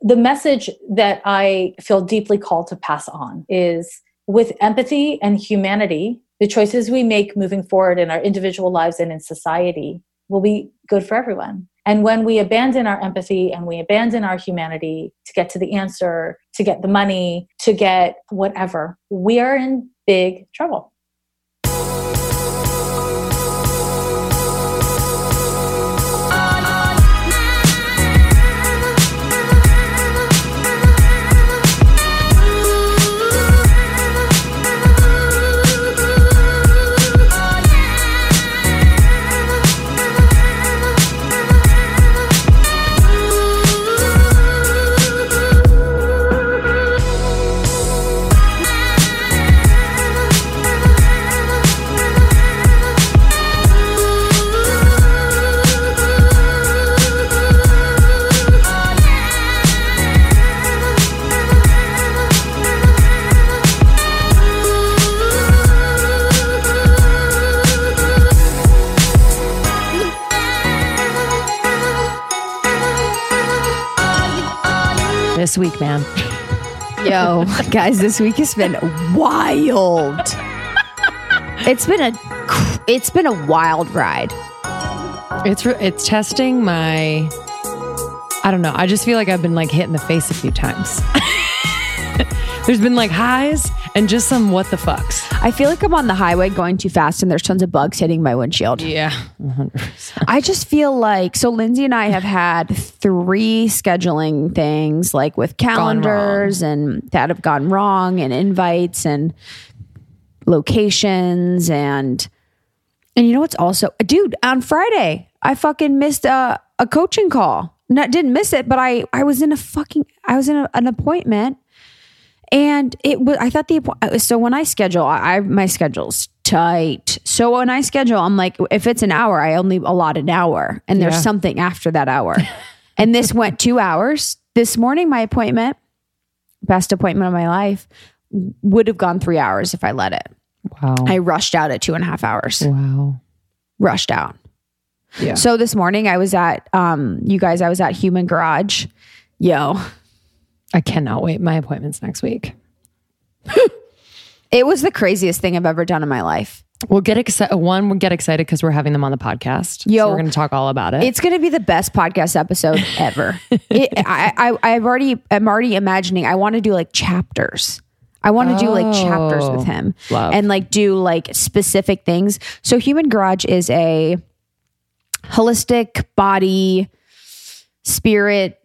the message that I feel deeply called to pass on is with empathy and humanity, the choices we make moving forward in our individual lives and in society will be good for everyone. And when we abandon our empathy and we abandon our humanity to get to the answer, to get the money, to get whatever, we are in big trouble. This week, man. Yo, guys, this week has been wild. It's been a it's been a wild ride. It's re- it's testing my I don't know. I just feel like I've been like hit in the face a few times. There's been like highs and just some what the fucks. I feel like I'm on the highway going too fast and there's tons of bugs hitting my windshield. Yeah. I just feel like so Lindsey and I have had three scheduling things like with calendars and that have gone wrong and invites and locations and and you know what's also dude on Friday I fucking missed a, a coaching call. Not didn't miss it, but I I was in a fucking I was in a, an appointment and it was, I thought the, so when I schedule, I, I, my schedule's tight. So when I schedule, I'm like, if it's an hour, I only allot an hour and there's yeah. something after that hour. and this went two hours. This morning, my appointment, best appointment of my life, would have gone three hours if I let it. Wow. I rushed out at two and a half hours. Wow. Rushed out. Yeah. So this morning I was at, um, you guys, I was at Human Garage. Yo, I cannot wait. My appointment's next week. it was the craziest thing I've ever done in my life. We'll get excited. One, we'll get excited because we're having them on the podcast. Yo, so we're going to talk all about it. It's going to be the best podcast episode ever. it, I, I, I've already, I'm already imagining. I want to do like chapters. I want to oh, do like chapters with oh, him love. and like do like specific things. So, Human Garage is a holistic body, spirit,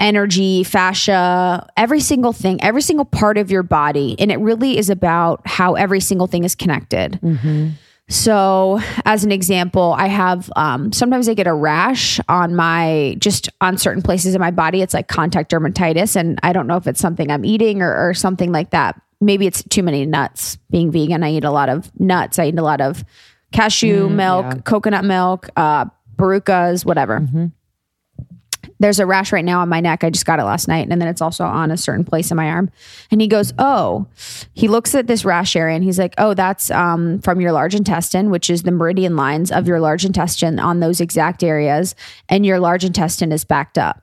energy, fascia, every single thing, every single part of your body. And it really is about how every single thing is connected. Mm-hmm. So, as an example, I have um, sometimes I get a rash on my just on certain places in my body. It's like contact dermatitis, and I don't know if it's something I'm eating or, or something like that. Maybe it's too many nuts. Being vegan, I eat a lot of nuts. I eat a lot of cashew mm, milk, yeah. coconut milk, uh, barukas, whatever. Mm-hmm there's a rash right now on my neck. I just got it last night. And then it's also on a certain place in my arm. And he goes, Oh, he looks at this rash area and he's like, Oh, that's um, from your large intestine, which is the meridian lines of your large intestine on those exact areas. And your large intestine is backed up.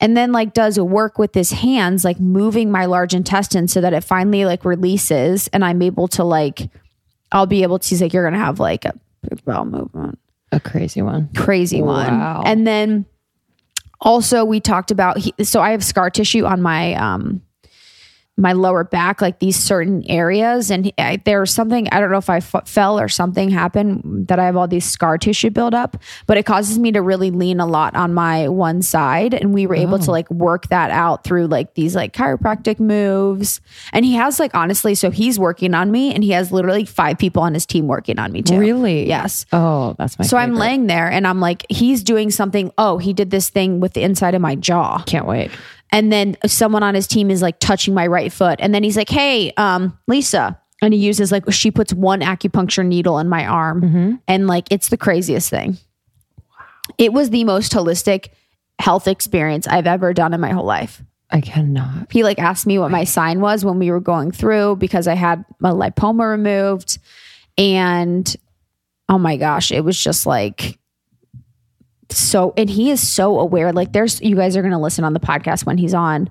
And then like does work with his hands, like moving my large intestine so that it finally like releases and I'm able to like, I'll be able to, he's like, you're going to have like a bowel movement. A crazy one. Crazy wow. one. And then also we talked about he, so i have scar tissue on my um my lower back, like these certain areas. And I, there was something, I don't know if I f- fell or something happened that I have all these scar tissue buildup, but it causes me to really lean a lot on my one side. And we were able to oh. like work that out through like these like chiropractic moves. And he has like, honestly, so he's working on me and he has literally five people on his team working on me too. Really? Yes. Oh, that's my So favorite. I'm laying there and I'm like, he's doing something. Oh, he did this thing with the inside of my jaw. Can't wait and then someone on his team is like touching my right foot. And then he's like hey um lisa. And he uses like she puts one acupuncture needle in my arm. Mm-hmm. and like it's the craziest thing. Wow. it was the most holistic health experience i've ever done in my whole life. I cannot. He like asked me what my sign was when we were going through because i had my lipoma removed. And oh my gosh it was just like so and he is so aware like there's you guys are going to listen on the podcast when he's on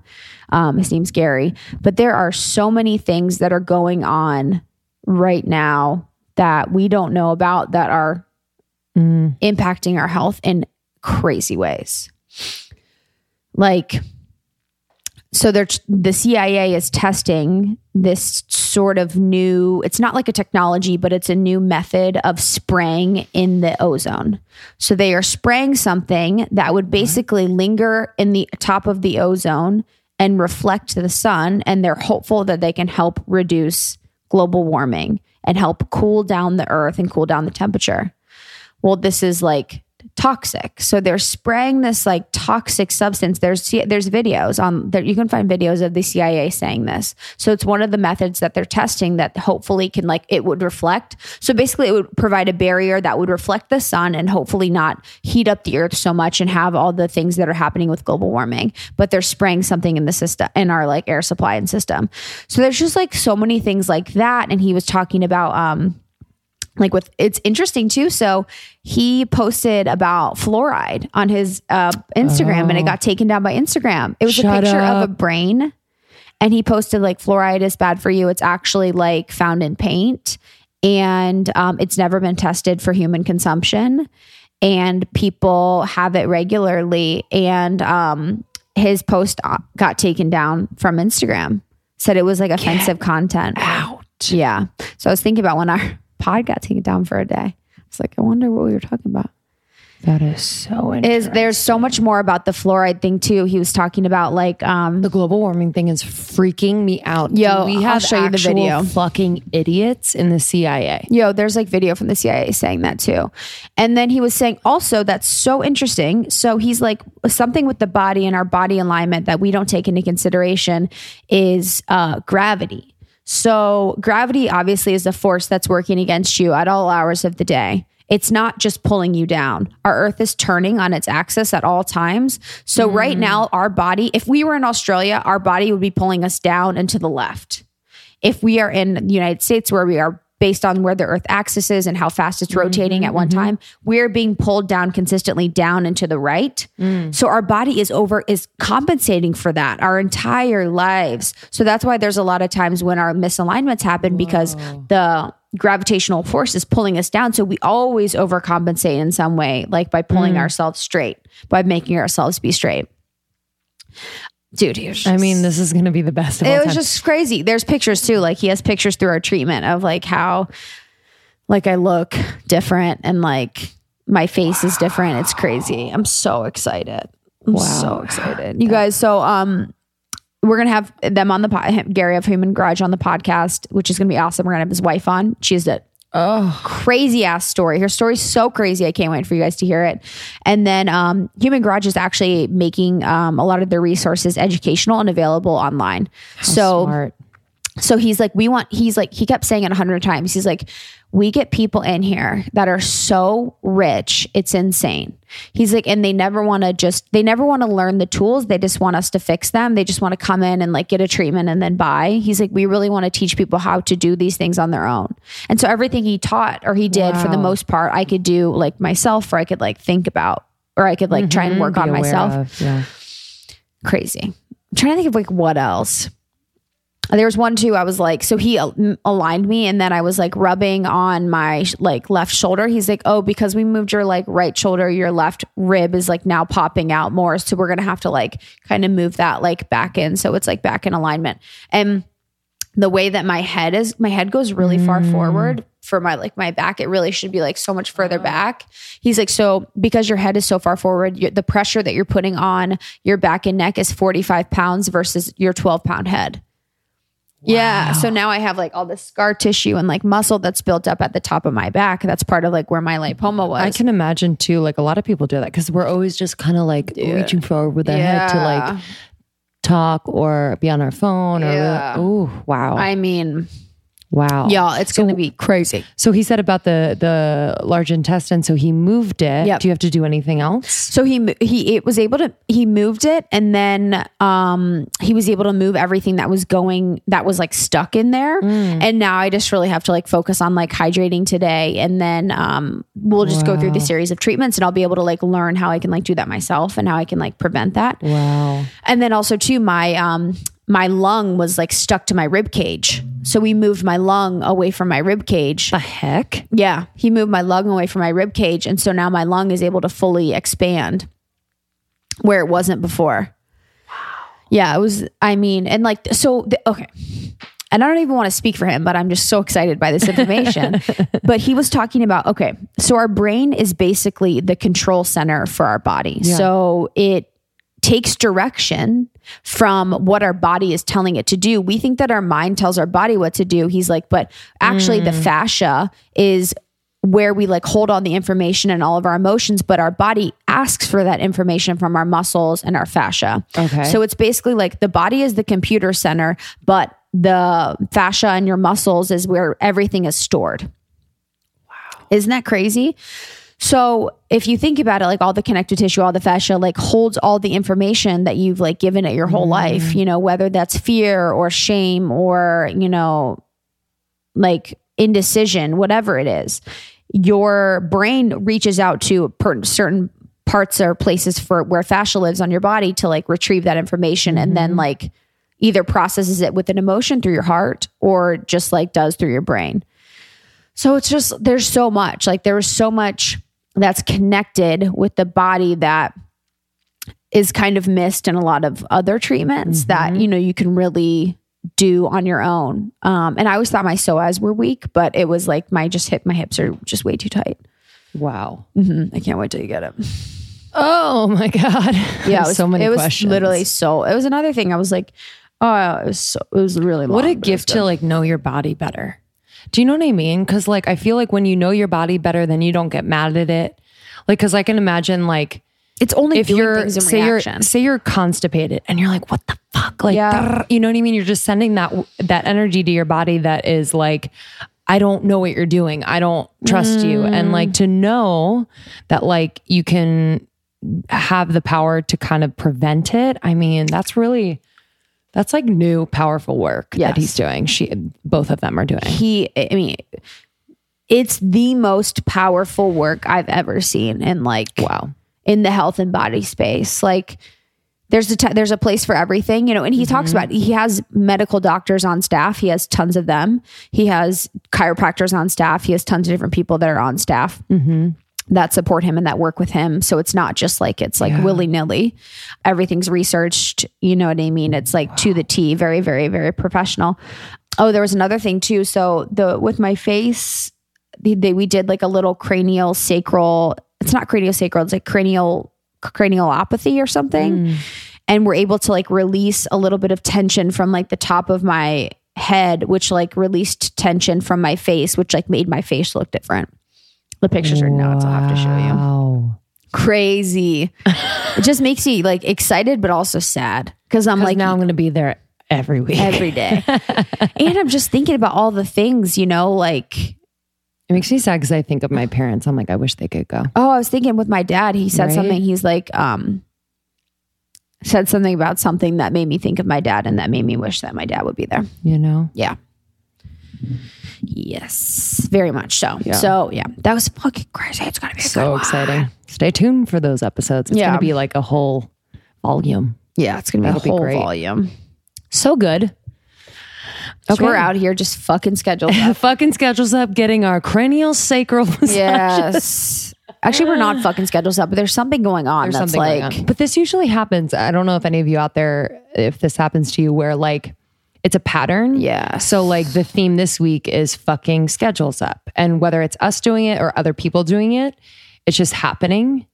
um his name's gary but there are so many things that are going on right now that we don't know about that are Mm. impacting our health in crazy ways like so they're the CIA is testing this sort of new it's not like a technology but it's a new method of spraying in the ozone. So they are spraying something that would mm-hmm. basically linger in the top of the ozone and reflect the sun and they're hopeful that they can help reduce global warming and help cool down the earth and cool down the temperature. Well this is like toxic. So they're spraying this like toxic substance. There's there's videos on there. You can find videos of the CIA saying this. So it's one of the methods that they're testing that hopefully can like it would reflect. So basically it would provide a barrier that would reflect the sun and hopefully not heat up the earth so much and have all the things that are happening with global warming. But they're spraying something in the system in our like air supply and system. So there's just like so many things like that. And he was talking about um like with it's interesting too so he posted about fluoride on his uh, instagram and it got taken down by instagram it was a picture up. of a brain and he posted like fluoride is bad for you it's actually like found in paint and um, it's never been tested for human consumption and people have it regularly and um, his post uh, got taken down from instagram said it was like offensive content Out. yeah. So I was thinking about when our pod got taken down for a day. It's like, I wonder what we were talking about. That is so Is interesting. there's so much more about the fluoride thing too. He was talking about like um the global warming thing is freaking me out. Yo, we I'll have show you the video. fucking idiots in the CIA. Yo, there's like video from the CIA saying that too. And then he was saying also that's so interesting. So he's like something with the body and our body alignment that we don't take into consideration is uh gravity. So gravity obviously is a force that's working against you at all hours of the day. It's not just pulling you down. Our earth is turning on its axis at all times. So right now mm. our body, if we were in Australia, our body would be pulling us down and to the left if we are in the United States where we are based on where the earth axis is and how fast it's rotating at one mm-hmm, time, mm-hmm. we're being pulled down consistently down and to the right. Mm. So our body is over is compensating for that our entire lives. So that's why there's a lot of times when our misalignments happen because the gravitational force is pulling us down. So we always overcompensate in some way, like by pulling mm. ourselves straight, by making ourselves be straight. Dude, he was I mean, this is going to be the best of all it was time. just crazy. There's pictures too. Like he has pictures through our treatment of like how like I look different and like my face is different. It's crazy. I'm so excited. I'm so excited. You guys, so um we're gonna have them on the pod, Gary of Human Garage on the podcast, which is gonna be awesome. We're gonna have his wife on. She's a oh, crazy ass story. Her story's so crazy. I can't wait for you guys to hear it. And then um, Human Garage is actually making um, a lot of their resources educational and available online. so smart. So he's like, we want, he's like, he kept saying it a hundred times. He's like, we get people in here that are so rich. It's insane. He's like, and they never want to just, they never want to learn the tools. They just want us to fix them. They just want to come in and like get a treatment and then buy. He's like, we really want to teach people how to do these things on their own. And so everything he taught or he did for the most part, I could do like myself or I could like think about or I could like try and mm-hmm. work on myself of, yeah. crazy. I'm trying to think of like what else. There was one too. I was like, so he aligned me, and then I was like rubbing on my like left shoulder. He's like, oh, because we moved your like right shoulder, your left rib is like now popping out more, so we're gonna have to like kind of move that like back in, so it's like back in alignment. And the way that my head is, my head goes really far mm. forward for my like my back. It really should be like so much further back. He's like, so because your head is so far forward, the pressure that you're putting on your back and neck is 45 pounds versus your 12 pound head. Yeah. So now I have like all this scar tissue and like muscle that's built up at the top of my back. That's part of like where my lipoma was. I can imagine too, like a lot of people do that because we're always just kind of like reaching forward with our head to like talk or be on our phone or Yeah. oh wow I mean, Wow. Yeah, it's going to be crazy. So he said about the the large intestine. So he moved it. Yep. Do you have to do anything else? So he he it was able to he moved it and then um he was able to move everything that was going that was like stuck in there and now I just really have to like focus on like hydrating today and then um we'll just go through the series of treatments and I'll be able to like learn how I can like do that myself and how I can like prevent that. Wow. And then also too, my um my lung was like stuck to my rib cage. So we moved my lung away from my rib cage. The heck? Yeah, he moved my lung away from my rib cage, and so now my lung is able to fully expand where it wasn't before. Wow. Yeah, it was. I mean, and like so. The, okay. And I don't even want to speak for him, but I'm just so excited by this information. but he was talking about okay, so our brain is basically the control center for our body. So it takes direction from what our body is telling it to do. We think that our mind tells our body what to do. He's like, but actually, the mm. fascia is where we like hold on the information and all of our emotions, but our body asks for that information from our muscles and our fascia. Okay. So it's basically like the body is the computer center, but the fascia and your muscles is where everything is stored. Wow. Isn't that crazy? So if you think about it, like all the connective tissue, all the fascia, like holds all the information that you've like given it your whole life, mm-hmm. you know, whether that's fear or shame or, you know, like indecision, whatever it is, your brain reaches out to per- certain parts or places for where fascia lives on your body to like retrieve that information and then mm-hmm. like either processes it with an emotion through your heart or just like does through your brain. So it's just there's so much. Like there was so much that's connected with the body that is kind of missed in a lot of other treatments that you know you can really do on your own. Um, and I always thought my psoas were weak, but it was like my just hip my hips are just way too tight. Wow. hmm I can't wait till you get it. Oh my God. Yeah, it was, so many It was questions. literally so. It was another thing. I was like, oh, it was so. It was really long, what a but it was gift to like know your body better. Do you know what I mean? Cause like I feel like when you know your body better, then you don't get mad at it. Like, cause I can imagine like It's only if you're in say reaction. you're say you're constipated and you're like, what the fuck? Like, Yeah. you know what I mean? You're just sending that that energy to your body that is like, I don't know what you're doing. I don't trust you. And like mm. to know that like you can have the power to kind of prevent it. I mean, that's really that's like new powerful work Yes. that he's doing. She both of them are doing. he i mean it's the most powerful work i've ever seen in like Wow. in the health and body space like there's a t- there's a place for everything you know and he talks mm-hmm. about he has medical doctors on staff he has tons of them he has chiropractors on staff he has tons of different people that are on staff mm-hmm. That support him and that work with him. So it's not just like it's like willy-nilly. Everything's researched you know what i mean? It's like to the t very very very professional. Oh there was another thing too. So the with my face they, they, we did like a little cranial sacral it's not cranial sacral it's like cranial cranialopathy or something. Mm. And we're able to like release a little bit of tension from like the top of my head which like released tension from my face which like made my face look different the pictures are nuts i'll have to show you Wow. crazy it just makes me like excited but also sad because i'm Like like now I'm going to be there every week. every day and i'm just thinking about all the things you know like It makes me sad because I think of my parents. I'm like, I wish they could go. Oh, I was thinking with my dad, he said Right? something. He's like, um, said something about something that made me think of my dad and that made me wish that my dad would be there. You know? Yeah. Yes, very much so. Yeah. So yeah, that was fucking crazy. It's gonna be So exciting. Stay tuned for those episodes. It's Yeah. going to be like a whole volume. Yeah, it's gonna be That'll a be whole great. volume. So good. So we're out here just fucking scheduled. up. Fucking schedules up getting our cranial sacral massages. yes. Actually, we're not fucking schedules up, but there's something going on There's that's like on. But this usually happens. I don't know if any of you out there, if this happens to you, where like it's a pattern. Yeah. So like the theme this week is fucking schedules up. And whether it's us doing it or other people doing it, it's just happening.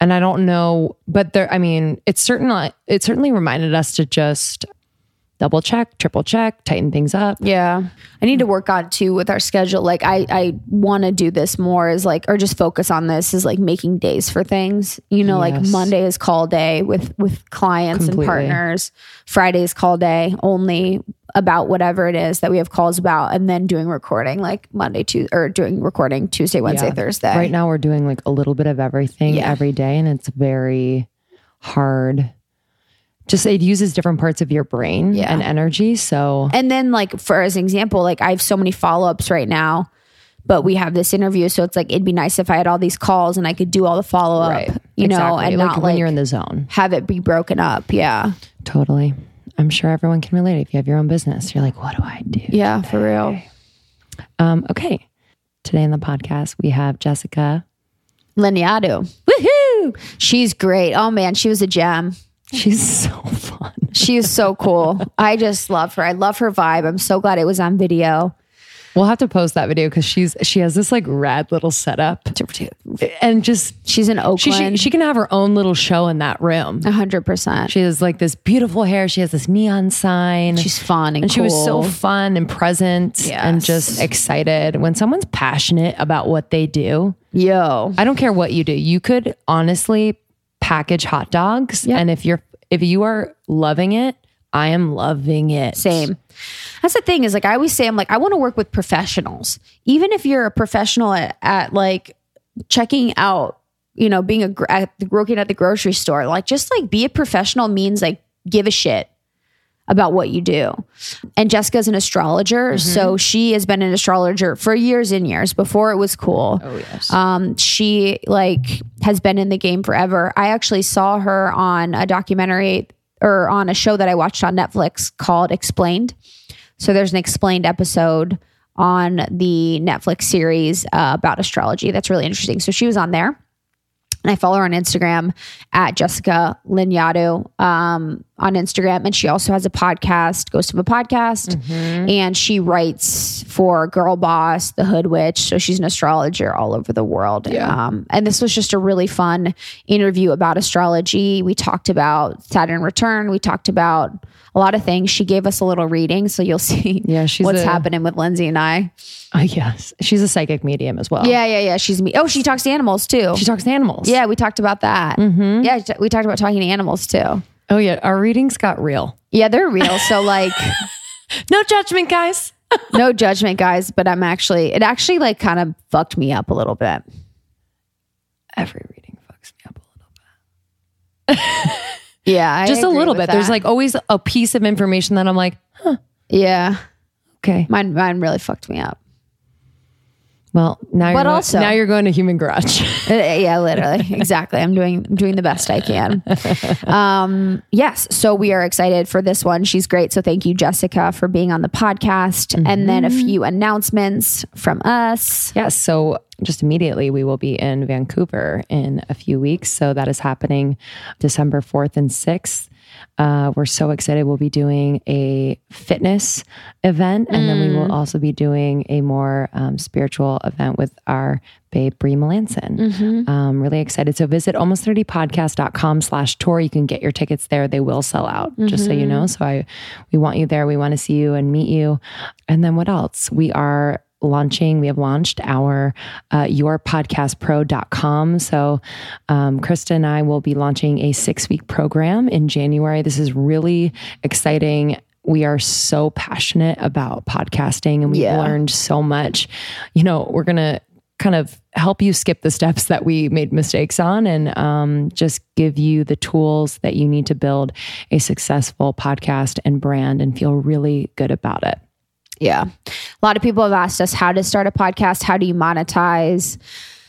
And I don't know, but there, I mean, it's certainly, it certainly reminded us to just double check, triple check, tighten things up. Yeah. I need to work on too with our schedule. Like I, I want to do this more is like, or just focus on this is like making days for things, you know, like Monday is call day with, with clients Completely. and partners. Friday is call day only about whatever it is that we have calls about. And then doing recording like Monday, Tuesday, or doing recording Tuesday, Wednesday, Yeah. Thursday. Right now, we're doing like a little bit of everything Yeah. every day, and it's very hard. Just it uses different parts of your brain Yeah. and energy. So And then like for as an example, like I have so many follow-ups right now, but we have this interview. So it's like it'd be nice if I had all these calls and I could do all the follow-up, you know, and like not when like you're in the zone. have it be broken up. Yeah. Totally. I'm sure everyone can relate. If you have your own business, you're like, what do I do? Yeah, for real. Um, okay. Today in the podcast, we have Jessica. Lanyadoo. Woohoo! She's great. Oh man, she was a gem. She's so fun. She is so cool. I just love her. I love her vibe. I'm so glad it was on video. We'll have to post that video because she's she has this like rad little setup and just She's in she, she Oakland. she can have her own little show in that room. A hundred percent. She has like this beautiful hair. She has this neon sign. She's fun and, and she was so fun and present and Yes. just excited. When someone's passionate about what they do, Yo. I don't care what you do. You could honestly package hot dogs, and if you're if you are loving it, I am loving it. Same. That's the thing is like I always say I'm like I want to work with professionals. Even if you're a professional at, at like checking out, you know, being a at the, working at the grocery store, like just like be a professional means like give a shit about what you do. And Jessica's an astrologer, so she has been an astrologer for years and years before it was cool. Oh yes. Um, she like has been in the game forever. I actually saw her on a documentary or on a show that I watched on Netflix called Explained. So there's an explained episode on the Netflix series uh, about astrology that's really interesting. So she was on there. And I follow her on Instagram at Jessica Lanyadoo um, on Instagram. And she also has a podcast, Ghost of a Podcast. And she writes for Girlboss, The Hoodwitch. So she's an astrologer all over the world. Um, and this was just a really fun interview about astrology. We talked about Saturn return. We talked about a lot of things. She gave us a little reading. So you'll see Yeah, she's what's a- happening with Lindsey and I. Uh, yes, she's a psychic medium as well. Yeah, yeah, yeah. She's me. Oh, she talks to animals too. she talks to animals. Yeah, we talked about that. Yeah, we talked about talking to animals too. Oh yeah, our readings got real. Yeah, they're real. So like, No judgment, guys. no judgment, guys. But I'm actually, it actually like kind of fucked me up a little bit. Every reading fucks me up a little. Bit. yeah, I Just a little bit. There's like always a piece of information that I'm like, huh. yeah, okay. mine, mine really fucked me up. Well, now you're But going, also- now you're going to human garage. Uh, yeah, literally, exactly. I'm doing, I'm doing the best I can. Um, yes. So we are excited for this one. She's great. So thank you, Jessica, for being on the podcast. And then a few announcements from us. Yes. So just immediately, we will be in Vancouver in a few weeks. So that is happening December 4th and 6th. Uh, we're so excited. We'll be doing a fitness event, and then we will also be doing a more um, spiritual event with our babe, Brie Melanson. Um, really excited. So visit almost30podcast.com slash tour. You can get your tickets there. They will sell out, just so you know. So I, we want you there. We want to see you and meet you. And then what else? We are launching we have launched our uh, yourpodcastpro.com so um, krista and i will be launching a six week program in january. This is really exciting. We are so passionate about podcasting and we've Yeah. learned so much. You know we're gonna kind of help you skip the steps that we made mistakes on and um, just give you the tools that you need to build a successful podcast and brand and feel really good about it. Yeah. A lot of people have asked us how to start a podcast. How do you monetize?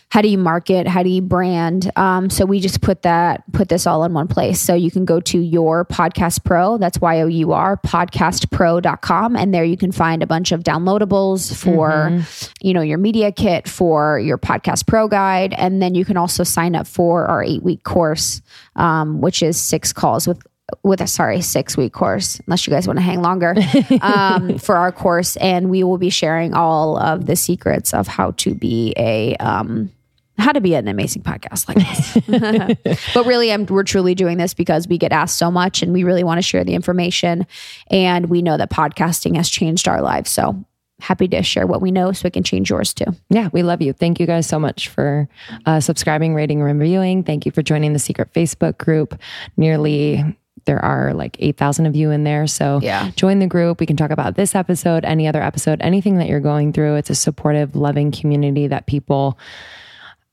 How do you market? How do you brand? Um, so we just put that, put this all in one place. So you can go to your podcast pro. That's Y O U R podcastpro.com. And there you can find a bunch of downloadables for, you know, your media kit for your podcast pro guide. And then you can also sign up for our eight week course, um, which is six calls with with a sorry six week course unless you guys want to hang longer um, for our course and we will be sharing all of the secrets of how to be a um, how to be an amazing podcast like this. but really, I'm, we're truly doing this because we get asked so much and we really want to share the information. And we know that podcasting has changed our lives. So happy to share what we know so we can change yours too. Yeah, we love you. Thank you guys so much for uh, subscribing, rating, and reviewing. Thank you for joining the secret Facebook group. Nearly there are like 8,000 of you in there. So Yeah. join the group. We can talk about this episode, any other episode, anything that you're going through. It's a supportive, loving community that people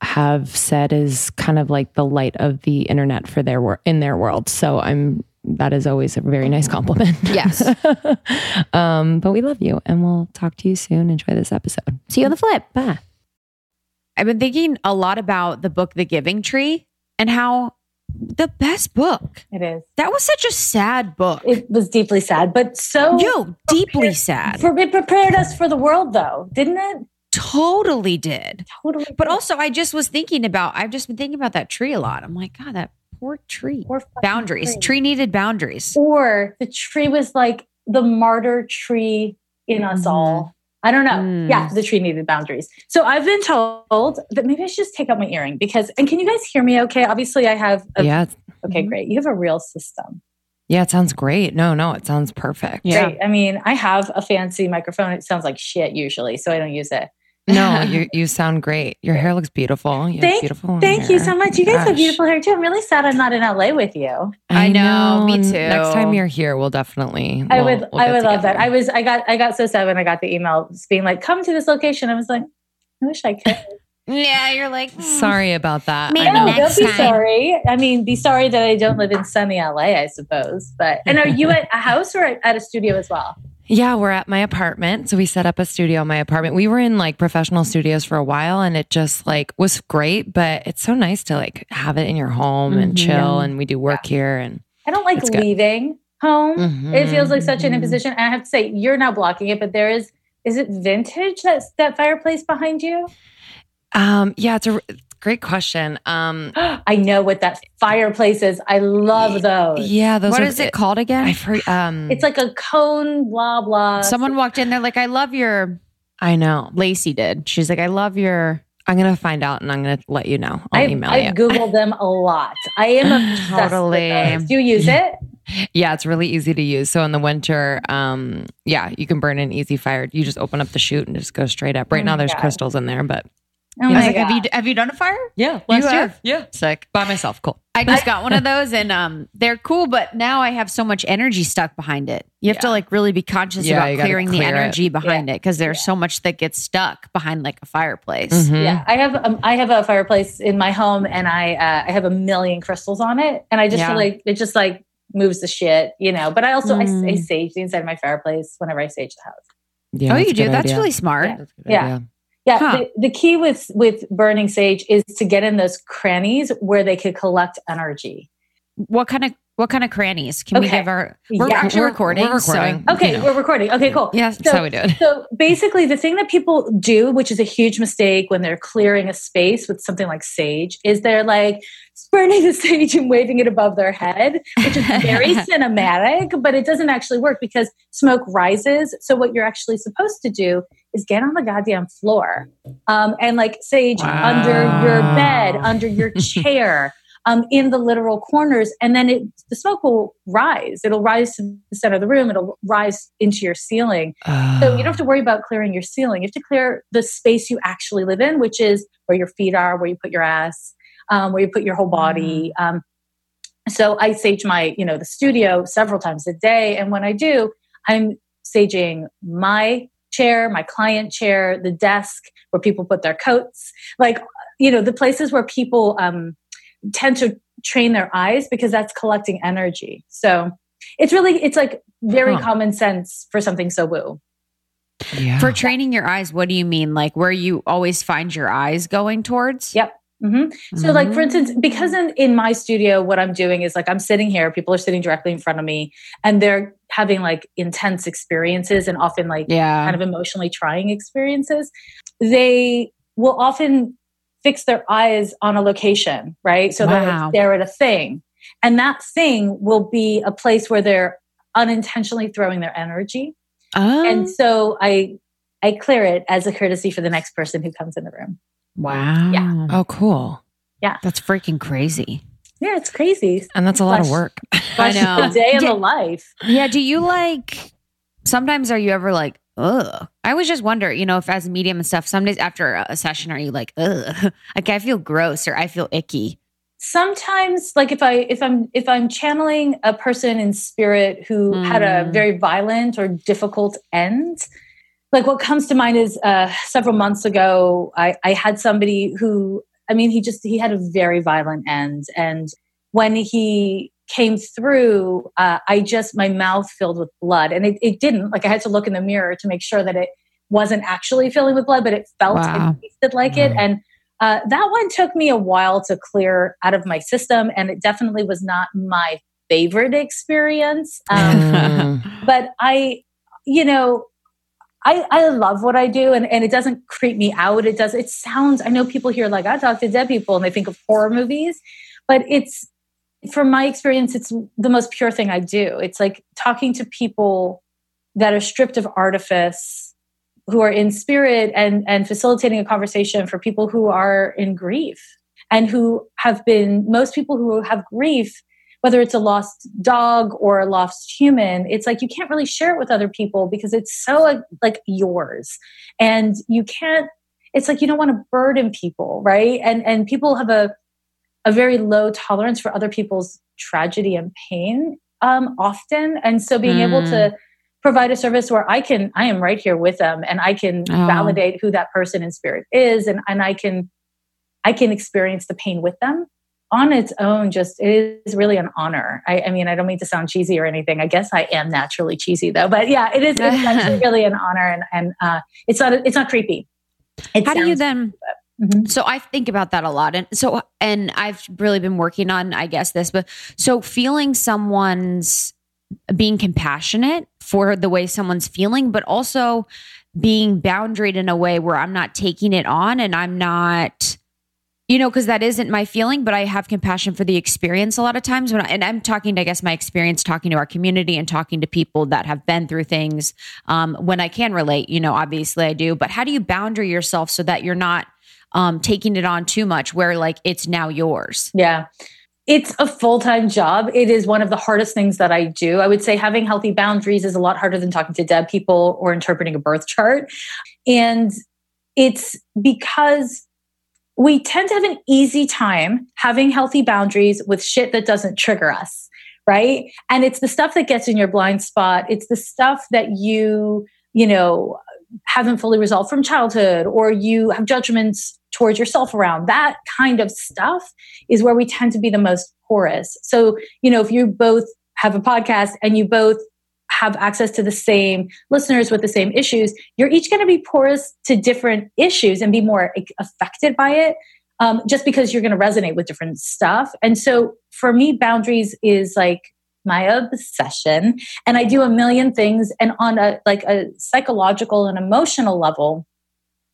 have said is kind of like the light of the internet for their work in their world. So I'm that is always a very nice compliment. Yes. um, but we love you and we'll talk to you soon. Enjoy this episode. See you on the flip. Bye. I've been thinking a lot about the book The Giving Tree and how the best book. It is. That was such a sad book. It was deeply sad, but so Yo, deeply sad. For, it prepared us for the world, though, didn't it? Totally did. Totally. But also, I just was thinking about, I've just been thinking about that tree a lot. I'm like, God, that poor tree. Poor Boundaries. tree. Tree needed boundaries. or the tree was like the martyr tree in us Mhm. all. I don't know. Mm. Yeah, the tree needed boundaries. So I've been told that maybe I should just take out my earring because, and can you guys hear me okay? Obviously, I have, a, Yeah. okay, Mhm. great. You have a real system. Yeah. It sounds great. No, no, it sounds perfect. Yeah. Great. I mean, I have a fancy microphone. It sounds like shit usually, so I don't use it. No, you you sound great. Your hair looks beautiful. You Thank- beautiful Thank you so much. You guys have beautiful hair too. I'm really sad I'm not in LA with you. I know, me too. Next time you're here, we'll definitely. I we'll- would we'll I get would love that. I was I got I got so sad when I got the email being like, come to this location. I was like, I wish I could. Yeah, you're like, hmm. Sorry about that. Maybe I know. No, next don't be time. sorry. I mean, be sorry that I don't live in sunny LA, I suppose. But and are you at a house or at a studio as well? Yeah, we're at my apartment. So we set up a studio in my apartment. We were in like professional studios for a while and it just like was great, but it's so nice to like have it in your home and Mhm. chill and we do work here and I don't like good. leaving home. It feels like such an Mhm. imposition. And I have to say, you're not blocking it, but there is is it vintage that's that fireplace behind you? Um yeah, it's a great question. Um I know what that fireplace is. I love those. yeah, those what are is it called again? I've heard um It's like a cone, blah blah. Someone walked in there like, I love your, I know. Lacey did. She's like, I love your, I'm gonna find out and I'm gonna let you know. I'll I've, email I've you. googled them a lot. I am obsessed Totally. with those. Do you use it? Yeah, it's really easy to use. So in the winter, um, yeah, you can burn an easy fire. You just open up the chute and just go straight up. Right Oh now, there's God. crystals in there, but Oh I was my like, have you, have you done a fire? yeah, last year. yeah, Sick. by myself. Cool. I just got one of those and um they're cool, but now I have so much energy stuck behind it. You have to like really be conscious Yeah, about gotta clearing the clear it. energy behind it because there's Yeah. so much that gets stuck behind like a fireplace. Mhm. Yeah, I have um, I have a fireplace in my home, and I uh, I have a million crystals on it, and I just Yeah. feel like it just like moves the shit, you know. But I also I, I Mm. sage the inside of my fireplace whenever I sage the house. Yeah, oh, you do? That's idea. really smart. Yeah. That's a good Yeah. Huh. the, the key with with burning sage is to get in those crannies where they could collect energy. What kind of what kind of crannies? Can we Okay. give our we're Yeah. actually We're- recording. we're recording. So, Okay, You know. we're recording. Okay, cool. yes. That's how we do it. So basically, the thing that people do, which is a huge mistake when they're clearing a space with something like sage, is they're like burning the sage and waving it above their head, which is very cinematic, but it doesn't actually work because smoke rises. So what you're actually supposed to do is get on the goddamn floor um, and like sage under your bed, under your chair. Um, in the literal corners, and then it, the smoke will rise. It'll rise to the center of the room. It'll rise into your ceiling, so you don't have to worry about clearing your ceiling. You have to clear the space you actually live in, which is where your feet are, where you put your ass, um, where you put your whole body. Um, so I sage my, you know, the studio several times a day, and when I do, I'm saging my chair, my client chair, the desk where people put their coats, like you know, the places where people um, tend to train their eyes because that's collecting energy. So it's really, it's like very Huh. common sense for something so woo. yeah. For training your eyes, what do you mean? Like where you always find your eyes going towards? Yep. Hmm So, like for instance, because in, in my studio, what I'm doing is like I'm sitting here, people are sitting directly in front of me, and they're having like intense experiences and often like Yeah. kind of emotionally trying experiences. They will often fix their eyes on a location, right? So Wow. stare at a thing, and that thing will be a place where they're unintentionally throwing their energy. Oh. And so I I clear it as a courtesy for the next person who comes in the room. Wow. Yeah. Oh, cool. Yeah. That's freaking crazy. Yeah, it's crazy. And that's a lot of work. I Flesh know. the day in the life. Yeah. Do you like, sometimes are you ever like, ugh? I always just wonder, you know, if as a medium and stuff, some days after a session, are you like, ugh? Like, I feel gross or I feel icky. sometimes like if i if i'm if i'm channeling a person in spirit who had a Mm. very violent or difficult end like what comes to mind is uh several months ago i i had somebody who i mean he just he had a very violent end and when he came through uh, i just my mouth filled with blood and it, it didn't like i had to look in the mirror to make sure that it wasn't actually filling with blood but it felt Wow. and tasted like it and uh, that one took me a while to clear out of my system, and it definitely was not my favorite experience. Um, Mm. but I, you know, I, I love what I do, and, and it doesn't creep me out. It does. It sounds. I know people here like I talk to dead people, and they think of horror movies, but it's from my experience, it's the most pure thing I do. It's like talking to people that are stripped of artifice who are in spirit and and facilitating a conversation for people who are in grief and who have been most people who have grief whether it's a lost dog or a lost human it's like you can't really share it with other people because it's so like, yours and you can't it's like you don't want to burden people right and and people have a a very low tolerance for other people's tragedy and pain um, often and so being able Mm. to provide a service where I can I am right here with them and I can Oh. validate who that person in spirit is and and I can I can experience the pain with them on its own just it is really an honor. I, I mean I don't mean to sound cheesy or anything. I guess I am naturally cheesy though. But yeah, it is it's really an honor and and uh, it's not it's not creepy. It How do you then? Mhm. So I think about that a lot. And so, and I've really been working on, I guess, this, but so feeling someone's being compassionate for the way someone's feeling, but also being boundaried in a way where I'm not taking it on and I'm not, you know, because that isn't my feeling, but I have compassion for the experience a lot of times when I, and I'm talking, to, I guess, my experience talking to our community and talking to people that have been through things. Um, when I can relate, you know, obviously I do, but how do you boundary yourself so that you're not um, taking it on too much where like it's now yours? Yeah. It's a full time job. It is one of the hardest things that I do. I would say having healthy boundaries is a lot harder than talking to dead people or interpreting a birth chart. And it's because we tend to have an easy time having healthy boundaries with shit that doesn't trigger us, right? And it's the stuff that gets in your blind spot. It's the stuff that you, you know, haven't fully resolved from childhood or you have judgments towards yourself around. That kind of stuff is where we tend to be the most porous. So, you know, if you both have a podcast and you both have access to the same listeners with the same issues, you're each going to be porous to different issues and be more affected by it um, just because you're going to resonate with different stuff. And so for me, boundaries is like my obsession and i do a million things and on a like a psychological and emotional level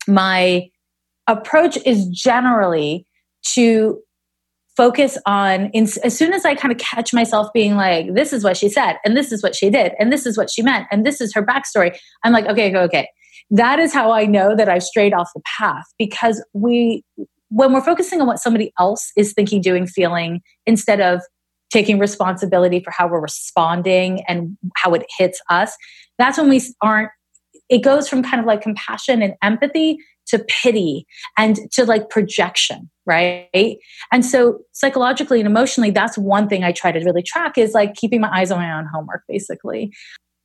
my approach is generally to focus on in, as soon as i kind of catch myself being like this is what she said and this is what she did and this is what she meant and this is her backstory i'm like okay okay okay. That is how i know that i've strayed off the path because we when we're focusing on what somebody else is thinking doing feeling instead of taking responsibility for how we're responding and how it hits us that's when we aren't it goes from kind of like compassion and empathy to pity and to like projection right and so psychologically and emotionally that's one thing i try to really track is like keeping my eyes on my own homework basically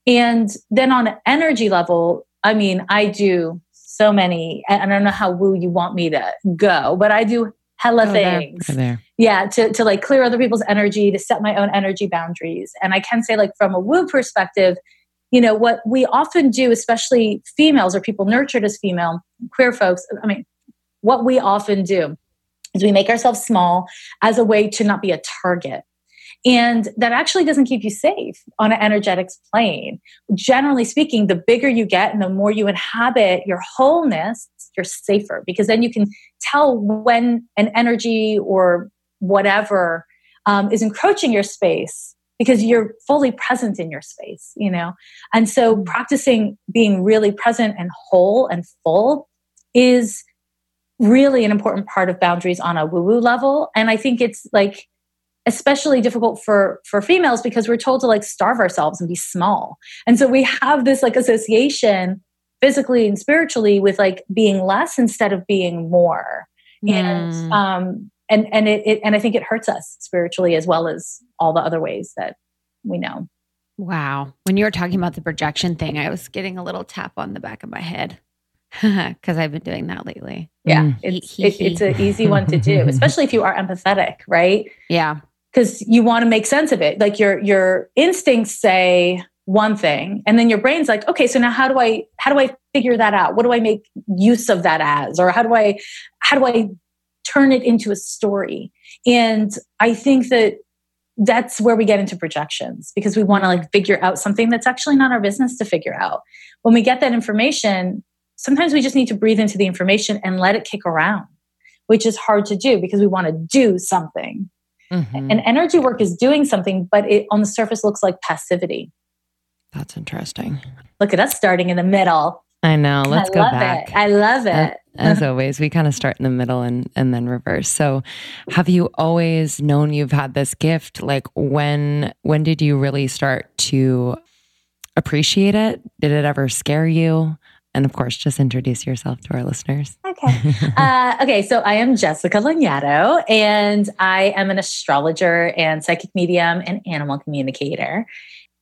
and then on an energy level i mean i do so many and i don't know how woo you want me to go but i do hella Go there. things there. yeah to, to like clear other people's energy to set my own energy boundaries and i can say like from a woo perspective you know what we often do especially females or people nurtured as female queer folks i mean what we often do is we make ourselves small as a way to not be a target. And that actually doesn't keep you safe on an energetics plane. Generally speaking the bigger you get and the more you inhabit your wholeness you're safer because then you can tell when an energy or whatever um, is encroaching your space because you're fully present in your space you know and so practicing being really present and whole and full is really an important part of boundaries on a woo woo level. And I think it's like, especially difficult for for females because we're told to like starve ourselves and be small and so we have this like association physically and spiritually with like being less instead of being more mm. and um and and it, it and i think it hurts us spiritually as well as all the other ways that we know. Wow. When you were talking about the projection thing i was getting a little tap on the back of my head because i've been doing that lately. Yeah mm. it's it, it's an easy one to do especially if you are empathetic right? Yeah. Because you want to make sense of it. Like your your instincts say one thing, and then your brain's like, okay, so now how do I how do I figure that out? What do I make use of that as, or how do I how do I turn it into a story? And I think that that's where we get into projections because we want to like figure out something that's actually not our business to figure out. When we get that information, sometimes we just need to breathe into the information and let it kick around, which is hard to do because we want to do something. Mm-hmm. And energy work is doing something, but it on the surface looks like passivity. That's interesting. Look at us starting in the middle. I know. Let's I go back. It. I love it. As, always, we kind of start in the middle and and then reverse. So, have you always known you've had this gift? Like when when did you really start to appreciate it? Did it ever scare you? And of course, just introduce yourself to our listeners. Okay. Uh, okay. So I am Jessica Lanyadoo, and I am an astrologer and psychic medium and animal communicator.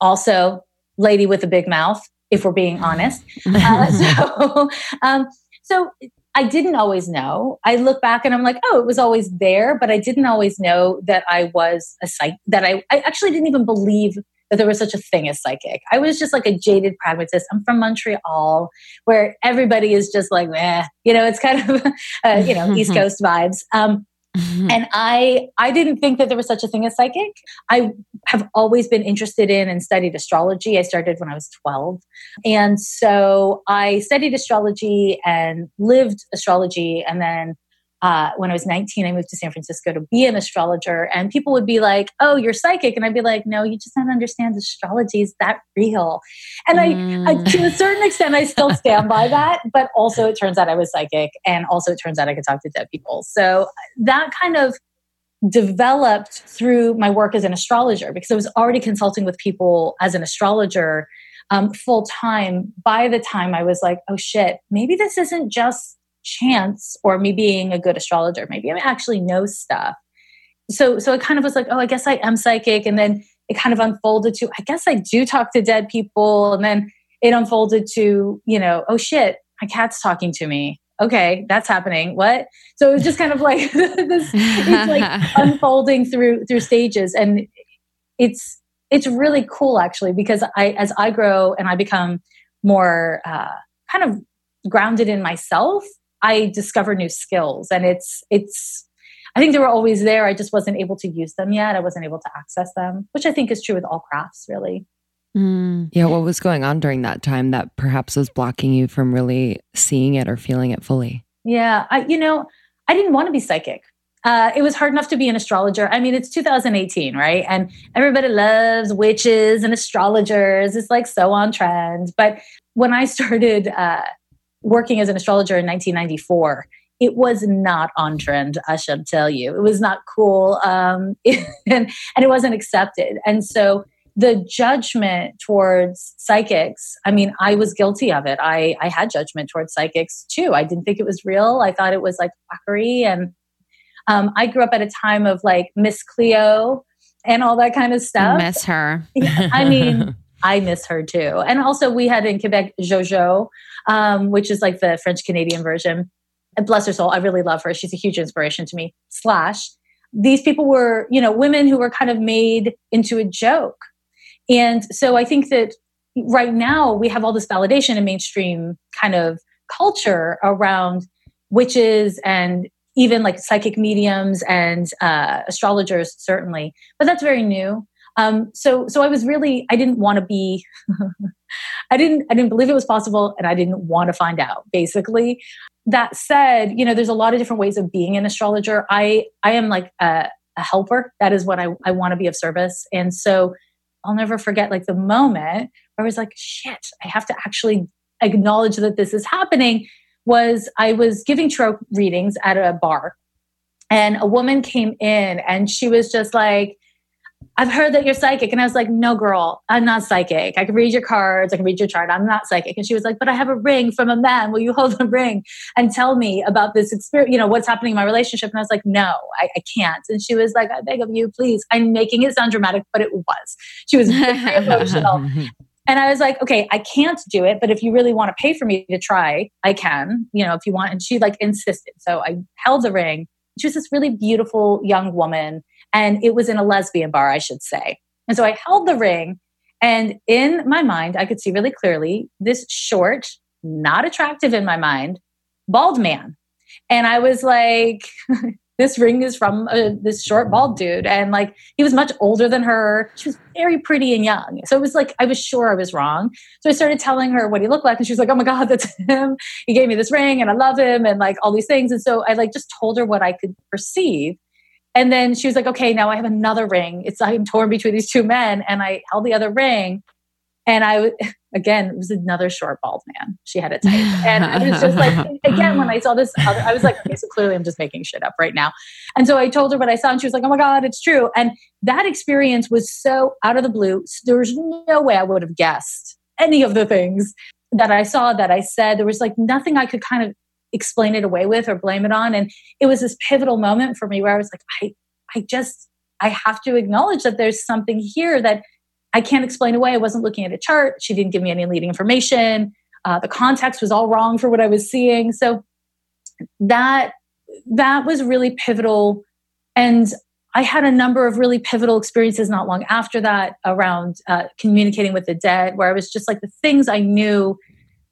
Also, lady with a big mouth, if we're being honest. Uh, so, um, so I didn't always know. I look back and I'm like, oh, it was always there, but I didn't always know that I was a psych. That I, I actually didn't even believe that there was such a thing as psychic. I was just like a jaded pragmatist. I'm from Montreal, where everybody is just like, eh, you know, it's kind of, uh, you know, East Coast vibes. Um, Mm-hmm. And I I didn't think that there was such a thing as psychic. I have always been interested in and studied astrology. I started when I was 12. And so I studied astrology and lived astrology and then uh, when I was 19, I moved to San Francisco to be an astrologer. And people would be like, Oh, you're psychic. And I'd be like, No, you just don't understand astrology is that real. And mm. I, I, to a certain extent, I still stand by that. But also, it turns out I was psychic. And also, it turns out I could talk to dead people. So that kind of developed through my work as an astrologer because I was already consulting with people as an astrologer um, full time by the time I was like, oh shit, maybe this isn't just chance or me being a good astrologer. Maybe I actually know stuff. So so it kind of was like, oh, I guess I am psychic. And then it kind of unfolded to, I guess I do talk to dead people. And then it unfolded to, you know, oh shit, my cat's talking to me. Okay, that's happening. What? So it was just kind of like this it's like unfolding through through stages. And it's it's really cool actually because I as I grow and I become more uh, kind of grounded in myself I discover new skills and it's it's I think they were always there. I just wasn't able to use them yet. I wasn't able to access them, which I think is true with all crafts, really. Mm. Yeah. What was going on during that time that perhaps was blocking you from really seeing it or feeling it fully? Yeah. I, you know, I didn't want to be psychic. Uh, it was hard enough to be an astrologer. I mean, it's 2018, right? And everybody loves witches and astrologers. It's like so on trend. But when I started uh, working as an astrologer in 1994 it was not on trend i should tell you. It was not cool um, and, and it wasn't accepted. And so the judgment towards psychics i mean i was guilty of it. I i had judgment towards psychics too. I didn't think it was real. I thought it was like quackery and um, i grew up at a time of like miss cleo and all that kind of stuff. Miss her. I mean i miss her too and also we had in quebec jojo um, which is like the French Canadian version. And bless her soul, I really love her. She's a huge inspiration to me. Slash, these people were, you know, women who were kind of made into a joke. And so I think that right now we have all this validation in mainstream kind of culture around witches and even like psychic mediums and uh, astrologers, certainly. But that's very new. Um, so, so I was really, I didn't want to be, I didn't, I didn't believe it was possible, and I didn't want to find out. Basically, that said, you know, there's a lot of different ways of being an astrologer. I, I am like a, a helper. That is what I, I want to be of service, and so I'll never forget like the moment where I was like, shit, I have to actually acknowledge that this is happening was I was giving tarot readings at a bar, and a woman came in and she was just like, I've heard that you're psychic. And I was like, no, girl, I'm not psychic. I can read your cards. I can read your chart. I'm not psychic. And she was like, but I have a ring from a man. Will you hold the ring and tell me about this experience? You know, what's happening in my relationship? And I was like, no, I, I can't. And she was like, I beg of you, please. I'm making it sound dramatic, but it was. She was very emotional. And I was like, okay, I can't do it, but if you really want to pay for me to try, I can, you know, if you want. And she like insisted. So I held the ring. She was this really beautiful young woman and it was in a lesbian bar, I should say. And so I held the ring, and in my mind, I could see really clearly this short, not attractive in my mind, bald man. And I was like, this ring is from a, this short bald dude. And like he was much older than her. She was very pretty and young. So it was like i was sure i was wrong. So i started telling her what he looked like and she was like oh my god that's him. He gave me this ring and i love him and like all these things. And so i like just told her what i could perceive and then she was like, okay, now I have another ring. It's like I'm torn between these two men. And I held the other ring. And I, again, it was another short bald man. She had it tight. And I was just like, again, when I saw this other, I was like, okay, so clearly I'm just making shit up right now. And so I told her what I saw and she was like, oh my God, it's true. And that experience was so out of the blue. There was no way I would have guessed any of the things that I saw, that I said. There was like nothing I could kind of explain it away with or blame it on. And it was this pivotal moment for me where I was like, I, I just, I have to acknowledge that there's something here that I can't explain away. I wasn't looking at a chart. She didn't give me any leading information. Uh, the context was all wrong for what I was seeing. So that that was really pivotal. And I had a number of really pivotal experiences not long after that around uh, communicating with the dead, where I was just like the things I knew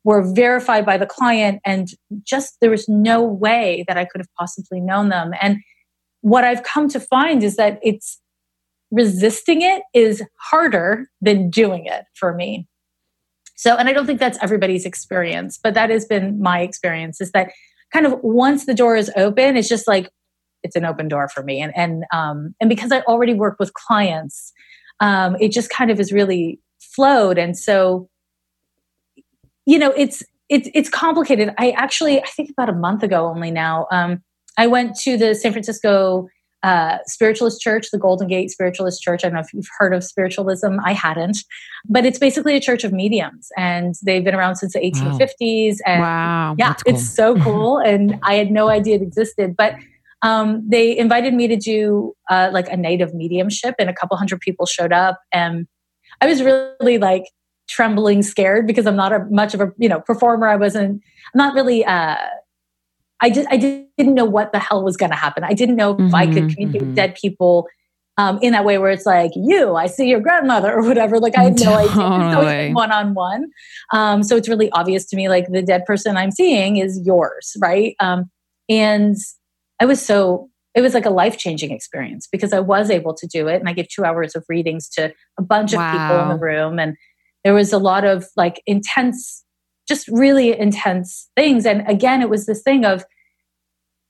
were verified by the client and just there was no way that I could have possibly known them. And what I've come to find is that it's resisting it is harder than doing it for me. So, and I don't think that's everybody's experience, but that has been my experience is that kind of once the door is open, it's just like it's an open door for me. And and um, and because I already work with clients, um, it just kind of is really flowed. And so you know, it's it's it's complicated. I actually, I think about a month ago only now, um, I went to the San Francisco uh, Spiritualist Church, the Golden Gate Spiritualist Church. I don't know if you've heard of spiritualism. I hadn't, but it's basically a church of mediums, and they've been around since the 1850s. Wow. And wow, yeah, cool. it's so cool, and I had no idea it existed, but. Um, they invited me to do uh, like a night of mediumship, and a couple hundred people showed up, and I was really like trembling, scared because I'm not a much of a you know performer. I wasn't. I'm not really. Uh, I just I didn't know what the hell was going to happen. I didn't know if mm-hmm, I could mm-hmm, communicate mm-hmm. with dead people um, in that way where it's like you, I see your grandmother or whatever. Like I had no idea. One on one. So it's really obvious to me. Like the dead person I'm seeing is yours, right? Um, and I was so it was like a life changing experience because I was able to do it, and I gave two hours of readings to a bunch of wow. people in the room, and there was a lot of like intense just really intense things and again it was this thing of